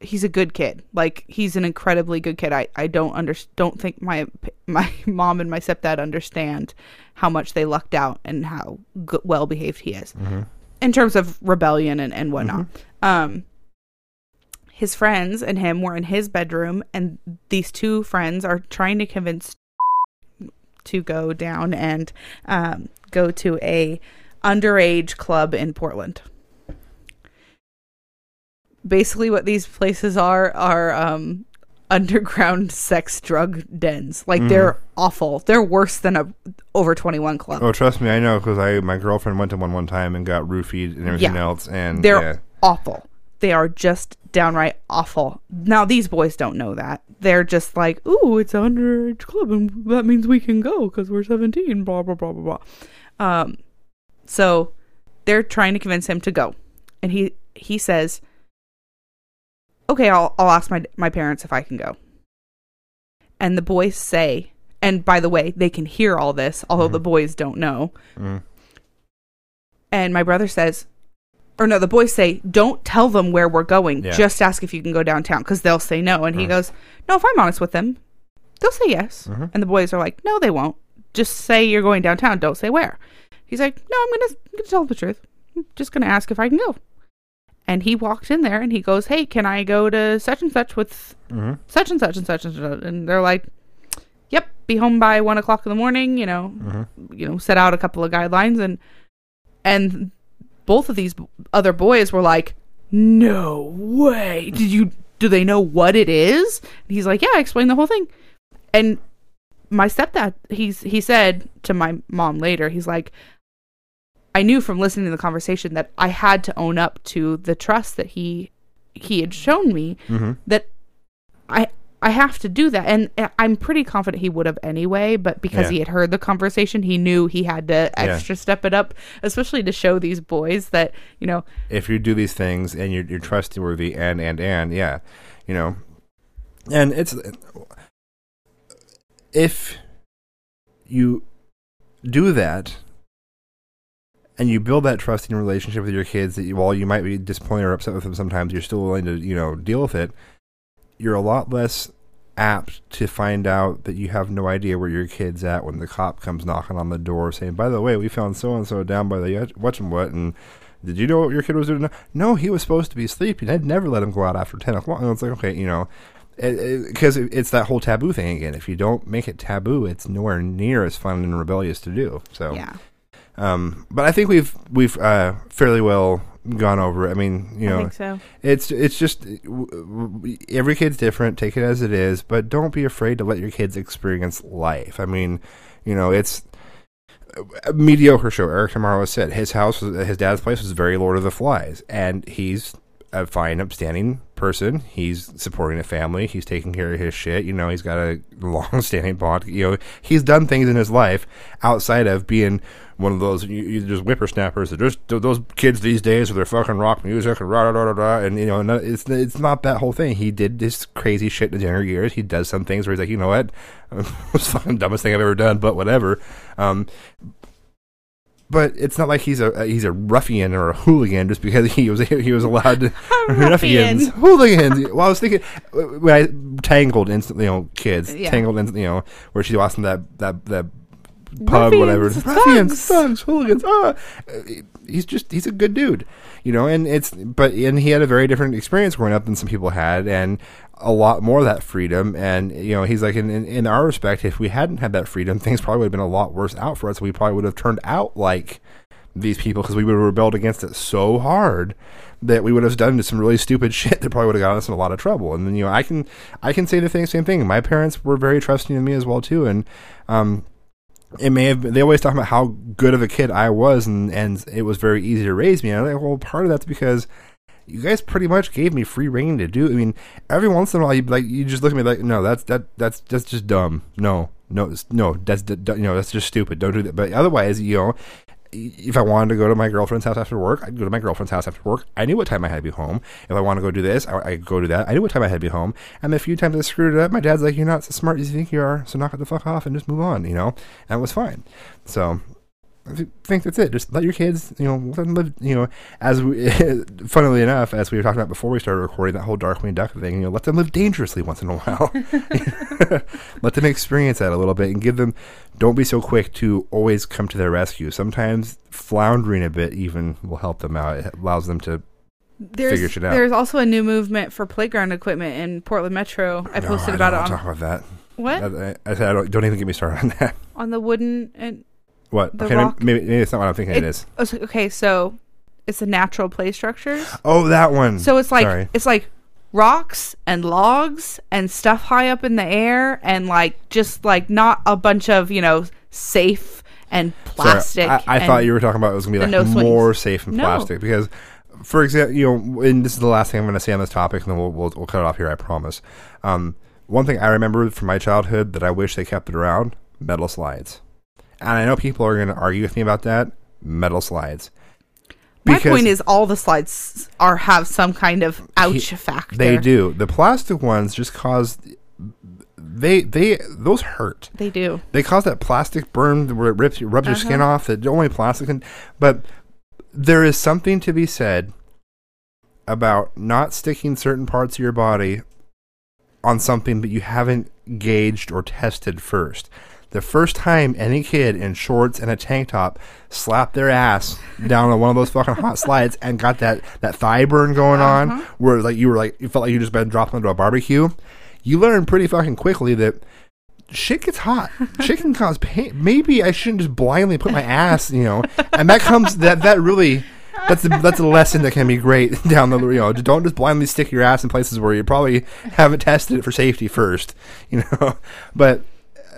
he's a good kid. Like he's an incredibly good kid. I i don't under don't think my my [LAUGHS] mom and my stepdad understand how much they lucked out and how good, well behaved he is. In terms of rebellion and, and whatnot. Um his friends and him were in his bedroom and these two friends are trying to convince to go down and um, go to a underage club in portland basically what these places are are um [LAUGHS] underground sex drug dens like they're awful they're worse than a over 21 club Oh, trust me, I know because I my girlfriend went to one one time and got roofied and everything Yeah. else, and They're yeah. awful. They are just downright awful. Now these boys don't know that. They're just like, "Ooh, it's an underage club, and that means we can go because we're 17." Blah blah blah blah blah. Um, so they're trying to convince him to go, and he he says, "Okay, I'll I'll ask my my parents if I can go." And the boys say, and by the way, they can hear all this, although the boys don't know. Mm. And my brother says, or no, the boys say, don't tell them where we're going. Yeah. Just ask if you can go downtown because they'll say no. And he goes, no, if I'm honest with them, they'll say yes. And the boys are like, no, they won't. Just say you're going downtown. Don't say where. He's like, no, I'm gonna, I'm gonna tell the truth. I'm just gonna ask if I can go. And he walked in there and he goes, hey, can I go to such and such with Mhm. such and such and such and such? And they're like, yep, be home by one o'clock in the morning. You know, you know, set out a couple of guidelines and and both of these other boys were like, "No way! Did you? Do they know what it is?" And he's like, "Yeah, I explained the whole thing." And my stepdad, he's he said to my mom later, he's like, "I knew from listening to the conversation that I had to own up to the trust that he he had shown me mm-hmm. that I." I have to do that, and I'm pretty confident he would have anyway. But because Yeah. he had heard the conversation, he knew he had to extra step it up, especially to show these boys that you know if you do these things and you're, you're trustworthy and and and yeah you know and it's if you do that and you build that trusting relationship with your kids that you, while you might be disappointed or upset with them sometimes you're still willing to you know deal with it you're a lot less apt to find out that you have no idea where your kid's at when the cop comes knocking on the door saying by the way we found so and so down by the watch and what and did you know what your kid was doing? No, he was supposed to be sleeping. I'd never let him go out after 10 o'clock. And it's like, okay, you know, because it, it's that whole taboo thing again. If you don't make it taboo, it's nowhere near as fun and rebellious to do. So, yeah um, but I think we've we've uh, fairly well gone over. it. I mean, you I know, think so. it's it's just w- w- every kid's different. Take it as it is, but don't be afraid to let your kids experience life. I mean, you know, it's a mediocre show. Eric Tomorrow said his house, was, his dad's place was very Lord of the Flies, and he's a fine, upstanding person. He's supporting a family. He's taking care of his shit. You know, he's got a [LAUGHS] long-standing bond. You know, he's done things in his life outside of being one of those you, you just whippersnappers. Just those kids these days with their fucking rock music and rah rah rah rah. And you know, it's it's not that whole thing. He did this crazy shit in his younger years. He does some things where he's like, you know what, [LAUGHS] it's the fucking dumbest thing I've ever done, but whatever. Um, but it's not like he's a uh, he's a ruffian or a hooligan just because he was [LAUGHS] he was allowed to [LAUGHS] ruffians hooligans. Well, I was thinking uh, when I tangled instantly, you know, kids Yeah. tangled instantly, you know, where she lost in that that that pub, whatever. Ruffians, Ruffians, thugs. thugs, hooligans. Ah, he's just he's a good dude, you know. And it's but and he had a very different experience growing up than some people had, and a lot more of that freedom. And you know, he's like in in, in our respect, if we hadn't had that freedom, things probably would have been a lot worse out for us. We probably would have turned out like these people because we would have rebelled against it so hard that we would have done some really stupid [LAUGHS] shit that probably would have gotten us in a lot of trouble. And then you know, I can I can say the thing, same thing. My parents were very trusting of me as well too, and um, it may have been, they always talk about how good of a kid I was and, and it was very easy to raise me. And I'm like, well, part of that's because you guys pretty much gave me free reign to do. I mean, every once in a while, you like you just look at me like, no, that's that that's that's just dumb. No, no, no, that's you know that's just stupid. Don't do that. But otherwise, you know, if I wanted to go to my girlfriend's house after work, I'd go to my girlfriend's house after work. I knew what time I had to be home. If I want to go do this, I, I'd go do that. I knew what time I had to be home. And the few times I screwed it up, my dad's like, "You're not so smart as you think you are, so knock it the fuck off and just move on." You know, and it was fine. So I thi- think that's it. Just let your kids, you know, let them live. You know, as we, [LAUGHS] funnily enough, as we were talking about before we started recording that whole Darkwing Duck thing, you know, let them live dangerously once in a while. [LAUGHS] [LAUGHS] let them experience that a little bit and give them. Don't be so quick to always come to their rescue. Sometimes floundering a bit even will help them out. It allows them to. There's, Figure shit out. there's also a new movement for playground equipment in Portland Metro. I No, posted I about don't it on talk about that. what I, I, I said, I don't, don't even get me started on that. on the wooden and What? The okay, rock- maybe, maybe it's not what I'm thinking it It- is. okay. So it's the natural play structures. Oh, that one. So it's like Sorry. it's like rocks and logs and stuff high up in the air and like just like not a bunch of you know safe and Sorry, plastic. I, I and- thought you were talking about it was going to be like no more safe and No. plastic because, for example, you know, and this is the last thing I'm going to say on this topic, and then we'll, we'll we'll cut it off here. I promise. Um, one thing I remember from my childhood that I wish they kept it around: metal slides. And I know people are going to argue with me about that. Metal slides. My point is, all the slides are have some kind of ouch factor. they do the plastic ones just cause they they those hurt. They do. They cause that plastic burn where it rips rubs your skin Uh-huh. off. That only plastic can. But there is something to be said about not sticking certain parts of your body on something that you haven't gauged or tested first. The first time any kid in shorts and a tank top slapped their ass down on one of those fucking hot slides and got that, that thigh burn going on, uh-huh. where like you were like you felt like you just been dropped into a barbecue, you learn pretty fucking quickly that shit gets hot. shit can cause pain. Maybe I shouldn't just blindly put my ass, you know. And that comes that that really that's a, that's a lesson that can be great [LAUGHS] down the you know. Don't just blindly stick your ass in places where you probably haven't tested it for safety first, you know. [LAUGHS] But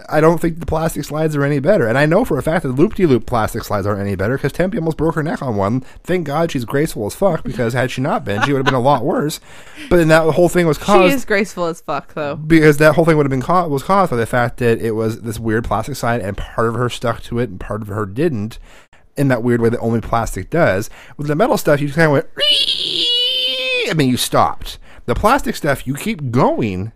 I don't think the plastic slides are any better. And I know for a fact that loop de loop plastic slides aren't any better because Tempe almost broke her neck on one. Thank God she's graceful as fuck because had she not been, she would have been a lot worse. But then that whole thing was caused. She is graceful as fuck, though. because that whole thing would have been caught was caused by the fact that it was this weird plastic side and part of her stuck to it and part of her didn't in that weird way that only plastic does. With the metal stuff, you just kind of went. I mean, you stopped. The plastic stuff, you keep going,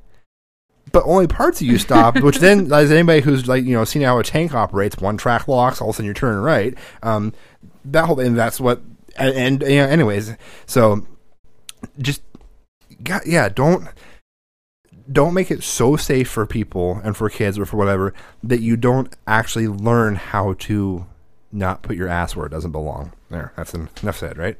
but only parts of you stop. [LAUGHS] which then, as anybody who's like you know seen how a tank operates, one track locks, all of a sudden you're turning right. Um, that whole and that's what. And, and you know, anyways, so just God, yeah, don't don't make it so safe for people and for kids or for whatever that you don't actually learn how to not put your ass where it doesn't belong. There, that's enough said, right?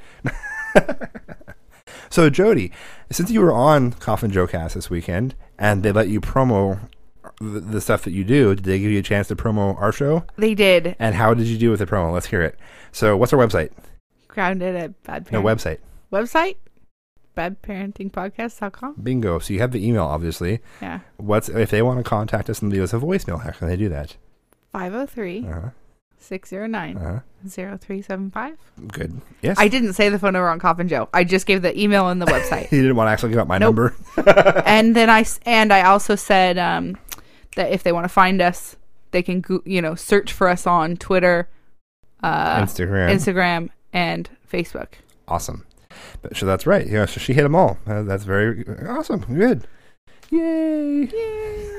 [LAUGHS] so, Jody, since you were on Coffin Joe Cast this weekend and they let you promo the, the stuff that you do, did they give you a chance to promo our show? They did. And how did you do with the promo? Let's hear it. So, what's our website? Grounded at bad No parent. website. website badparentingpodcast.com. Bingo. So you have the email, obviously. Yeah. What's if they want to contact us and leave us a voicemail? How can they do that? 503 Uh-huh. 609 Uh-huh. 0375. Good. Yes. I didn't say the phone number on Coffin Joe. I just gave the email and the [LAUGHS] website. He didn't want to actually give out my Nope. number. [LAUGHS] and then I and I also said um, that if they want to find us, they can go, you know search for us on Twitter, uh, Instagram. Instagram, and Facebook. Awesome. But, so that's right. Yeah. So she hit them all. Uh, that's very awesome. Good. Yay! Yay.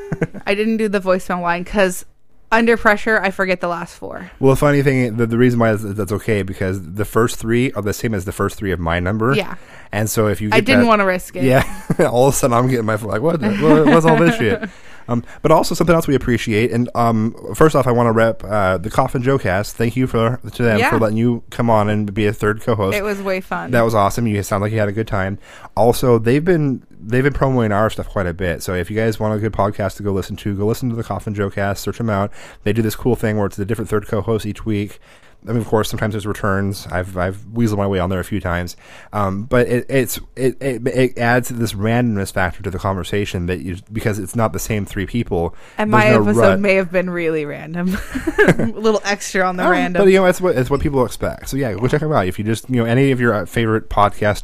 I didn't do the voicemail line because under pressure I forget the last four. Well, the funny thing, the, the reason why is- that's okay because the first three are the same as the first three of my number. Yeah. And so if you, I didn't want to risk it. Yeah, [LAUGHS] all of a sudden I'm getting my like, what? the- what what's all this shit? [LAUGHS] Um, but also something else we appreciate, and um, first off, I want to rep uh, the Coffin Joe Cast. Thank you for to them Yeah. for letting you come on and be a third co-host. It was way fun. That was awesome. You sound like you had a good time. Also, they've been they've been promoting our stuff quite a bit. So if you guys want a good podcast to go listen to, go listen to the Coffin Joe Cast. Search them out. They do this cool thing where it's a different third co-host each week. I mean, of course, sometimes there's returns. I've I've weaseled my way on there a few times, um, but it, it's it, it it adds this randomness factor to the conversation that you because it's not the same three people. And my no episode rut. may have been really random. [LAUGHS] a little extra on the Oh, random. But you know, that's what it's what people expect. So yeah, go check them out. If you just you know any of your uh, favorite podcast,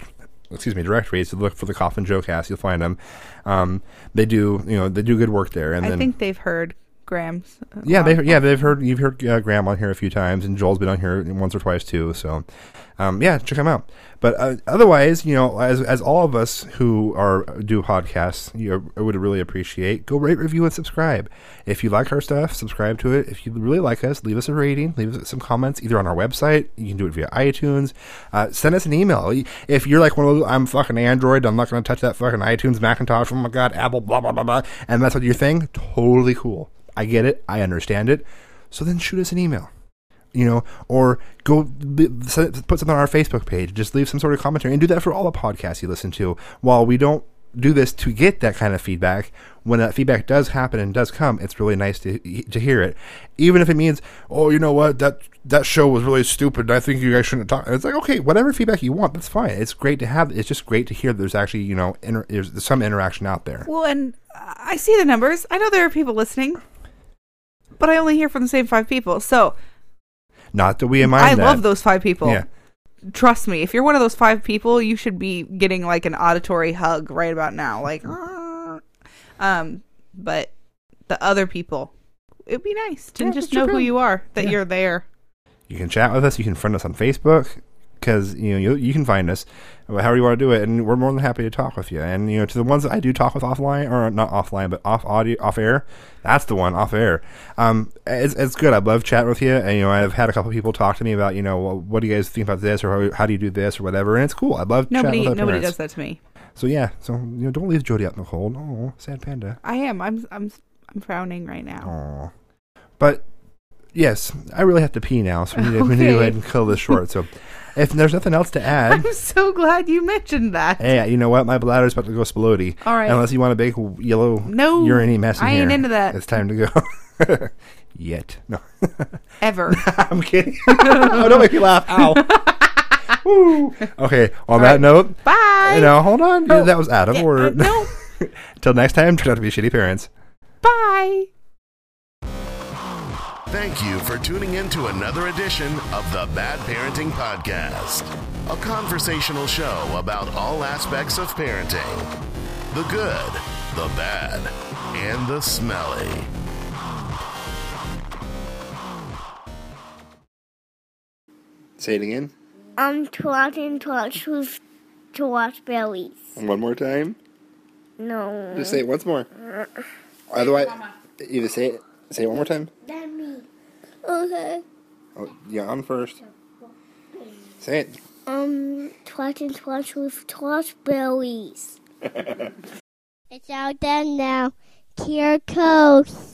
excuse me, directories, to look for the Coffin Joe Cast, you'll find them. Um, they do you know they do good work there. And I then think they've heard Graham's. uh, yeah, they yeah they've heard you've heard uh, Graham on here a few times, and Joel's been on here once or twice too. So um, yeah, check them out. But uh, otherwise, you know, as as all of us who are do podcasts, you know, would really appreciate go rate, review, and subscribe. If you like our stuff, subscribe to it. If you really like us, leave us a rating, leave us some comments either on our website. You can do it via iTunes. Uh, send us an email if you're like one of those. I'm fucking Android. I'm not going to touch that fucking iTunes, Macintosh. Oh my god, Apple, blah blah blah blah. And that's what your thing. Totally cool. I get it. I understand it. So then shoot us an email you know, or go put something on our Facebook page. Just leave some sort of commentary and do that for all the podcasts you listen to. While we don't do this to get that kind of feedback, when that feedback does happen and does come, it's really nice to to hear it, even if it means, oh, you know what, that that show was really stupid. I think you guys shouldn't talk. It's like okay, whatever feedback you want, that's fine. It's great to have. It's just great to hear there's actually you know inter- there's some interaction out there. Well, and I see the numbers. I know there are people listening, but I only hear from the same five people. So Not that we mind I that. love those five people. Yeah. Trust me, if you're one of those five people, you should be getting like an auditory hug right about now. Like, "Ah." um, but the other people, it'd be nice to Yeah, just know who you are, that Yeah. you're there. You can chat with us. You can friend us on Facebook because you know you, you can find us however you want to do it, and we're more than happy to talk with you. And you know, to the ones that I do talk with offline or not offline, but off audio, off air, that's the one off air. Um, it's it's good. I love chatting with you, and you know, I've had a couple people talk to me about you know, well, what do you guys think about this, or how, how do you do this, or whatever, and it's cool. I love Nobody, chatting with nobody does that to me. So yeah, so you know, don't leave Jody out in the cold. Oh, sad panda. I am. I'm. I'm. I'm frowning right now. Aw. But yes, I really have to pee now, so we need, to, we need to go ahead and kill this short. So [LAUGHS] if there's nothing else to add, [LAUGHS] I'm so glad you mentioned that. hey, you know what? My bladder's about to go explodey. All right. Unless you want a big yellow No, urine mess in I ain't here. into that. It's time to go. [LAUGHS] Yet. No. [LAUGHS] Ever. I'm kidding. oh, don't make me laugh. Ow. Woo. Okay, on that note, Bye. no, hold on. Oh, that was out of yeah, order. uh, no. Till next time, turn out to be shitty parents. Bye. Thank you for tuning in to another edition of the Bad Parenting Podcast, a conversational show about all aspects of parenting the good, the bad, and the smelly. Say it again. I'm watch torch to watch berries. One more time. No. Just say it once more. Otherwise, either say it. Say it one more time. Okay. Oh, yeah, I'm first. Say it. Um, trotting twat with twat berries. [LAUGHS] it's out there now. Here goes.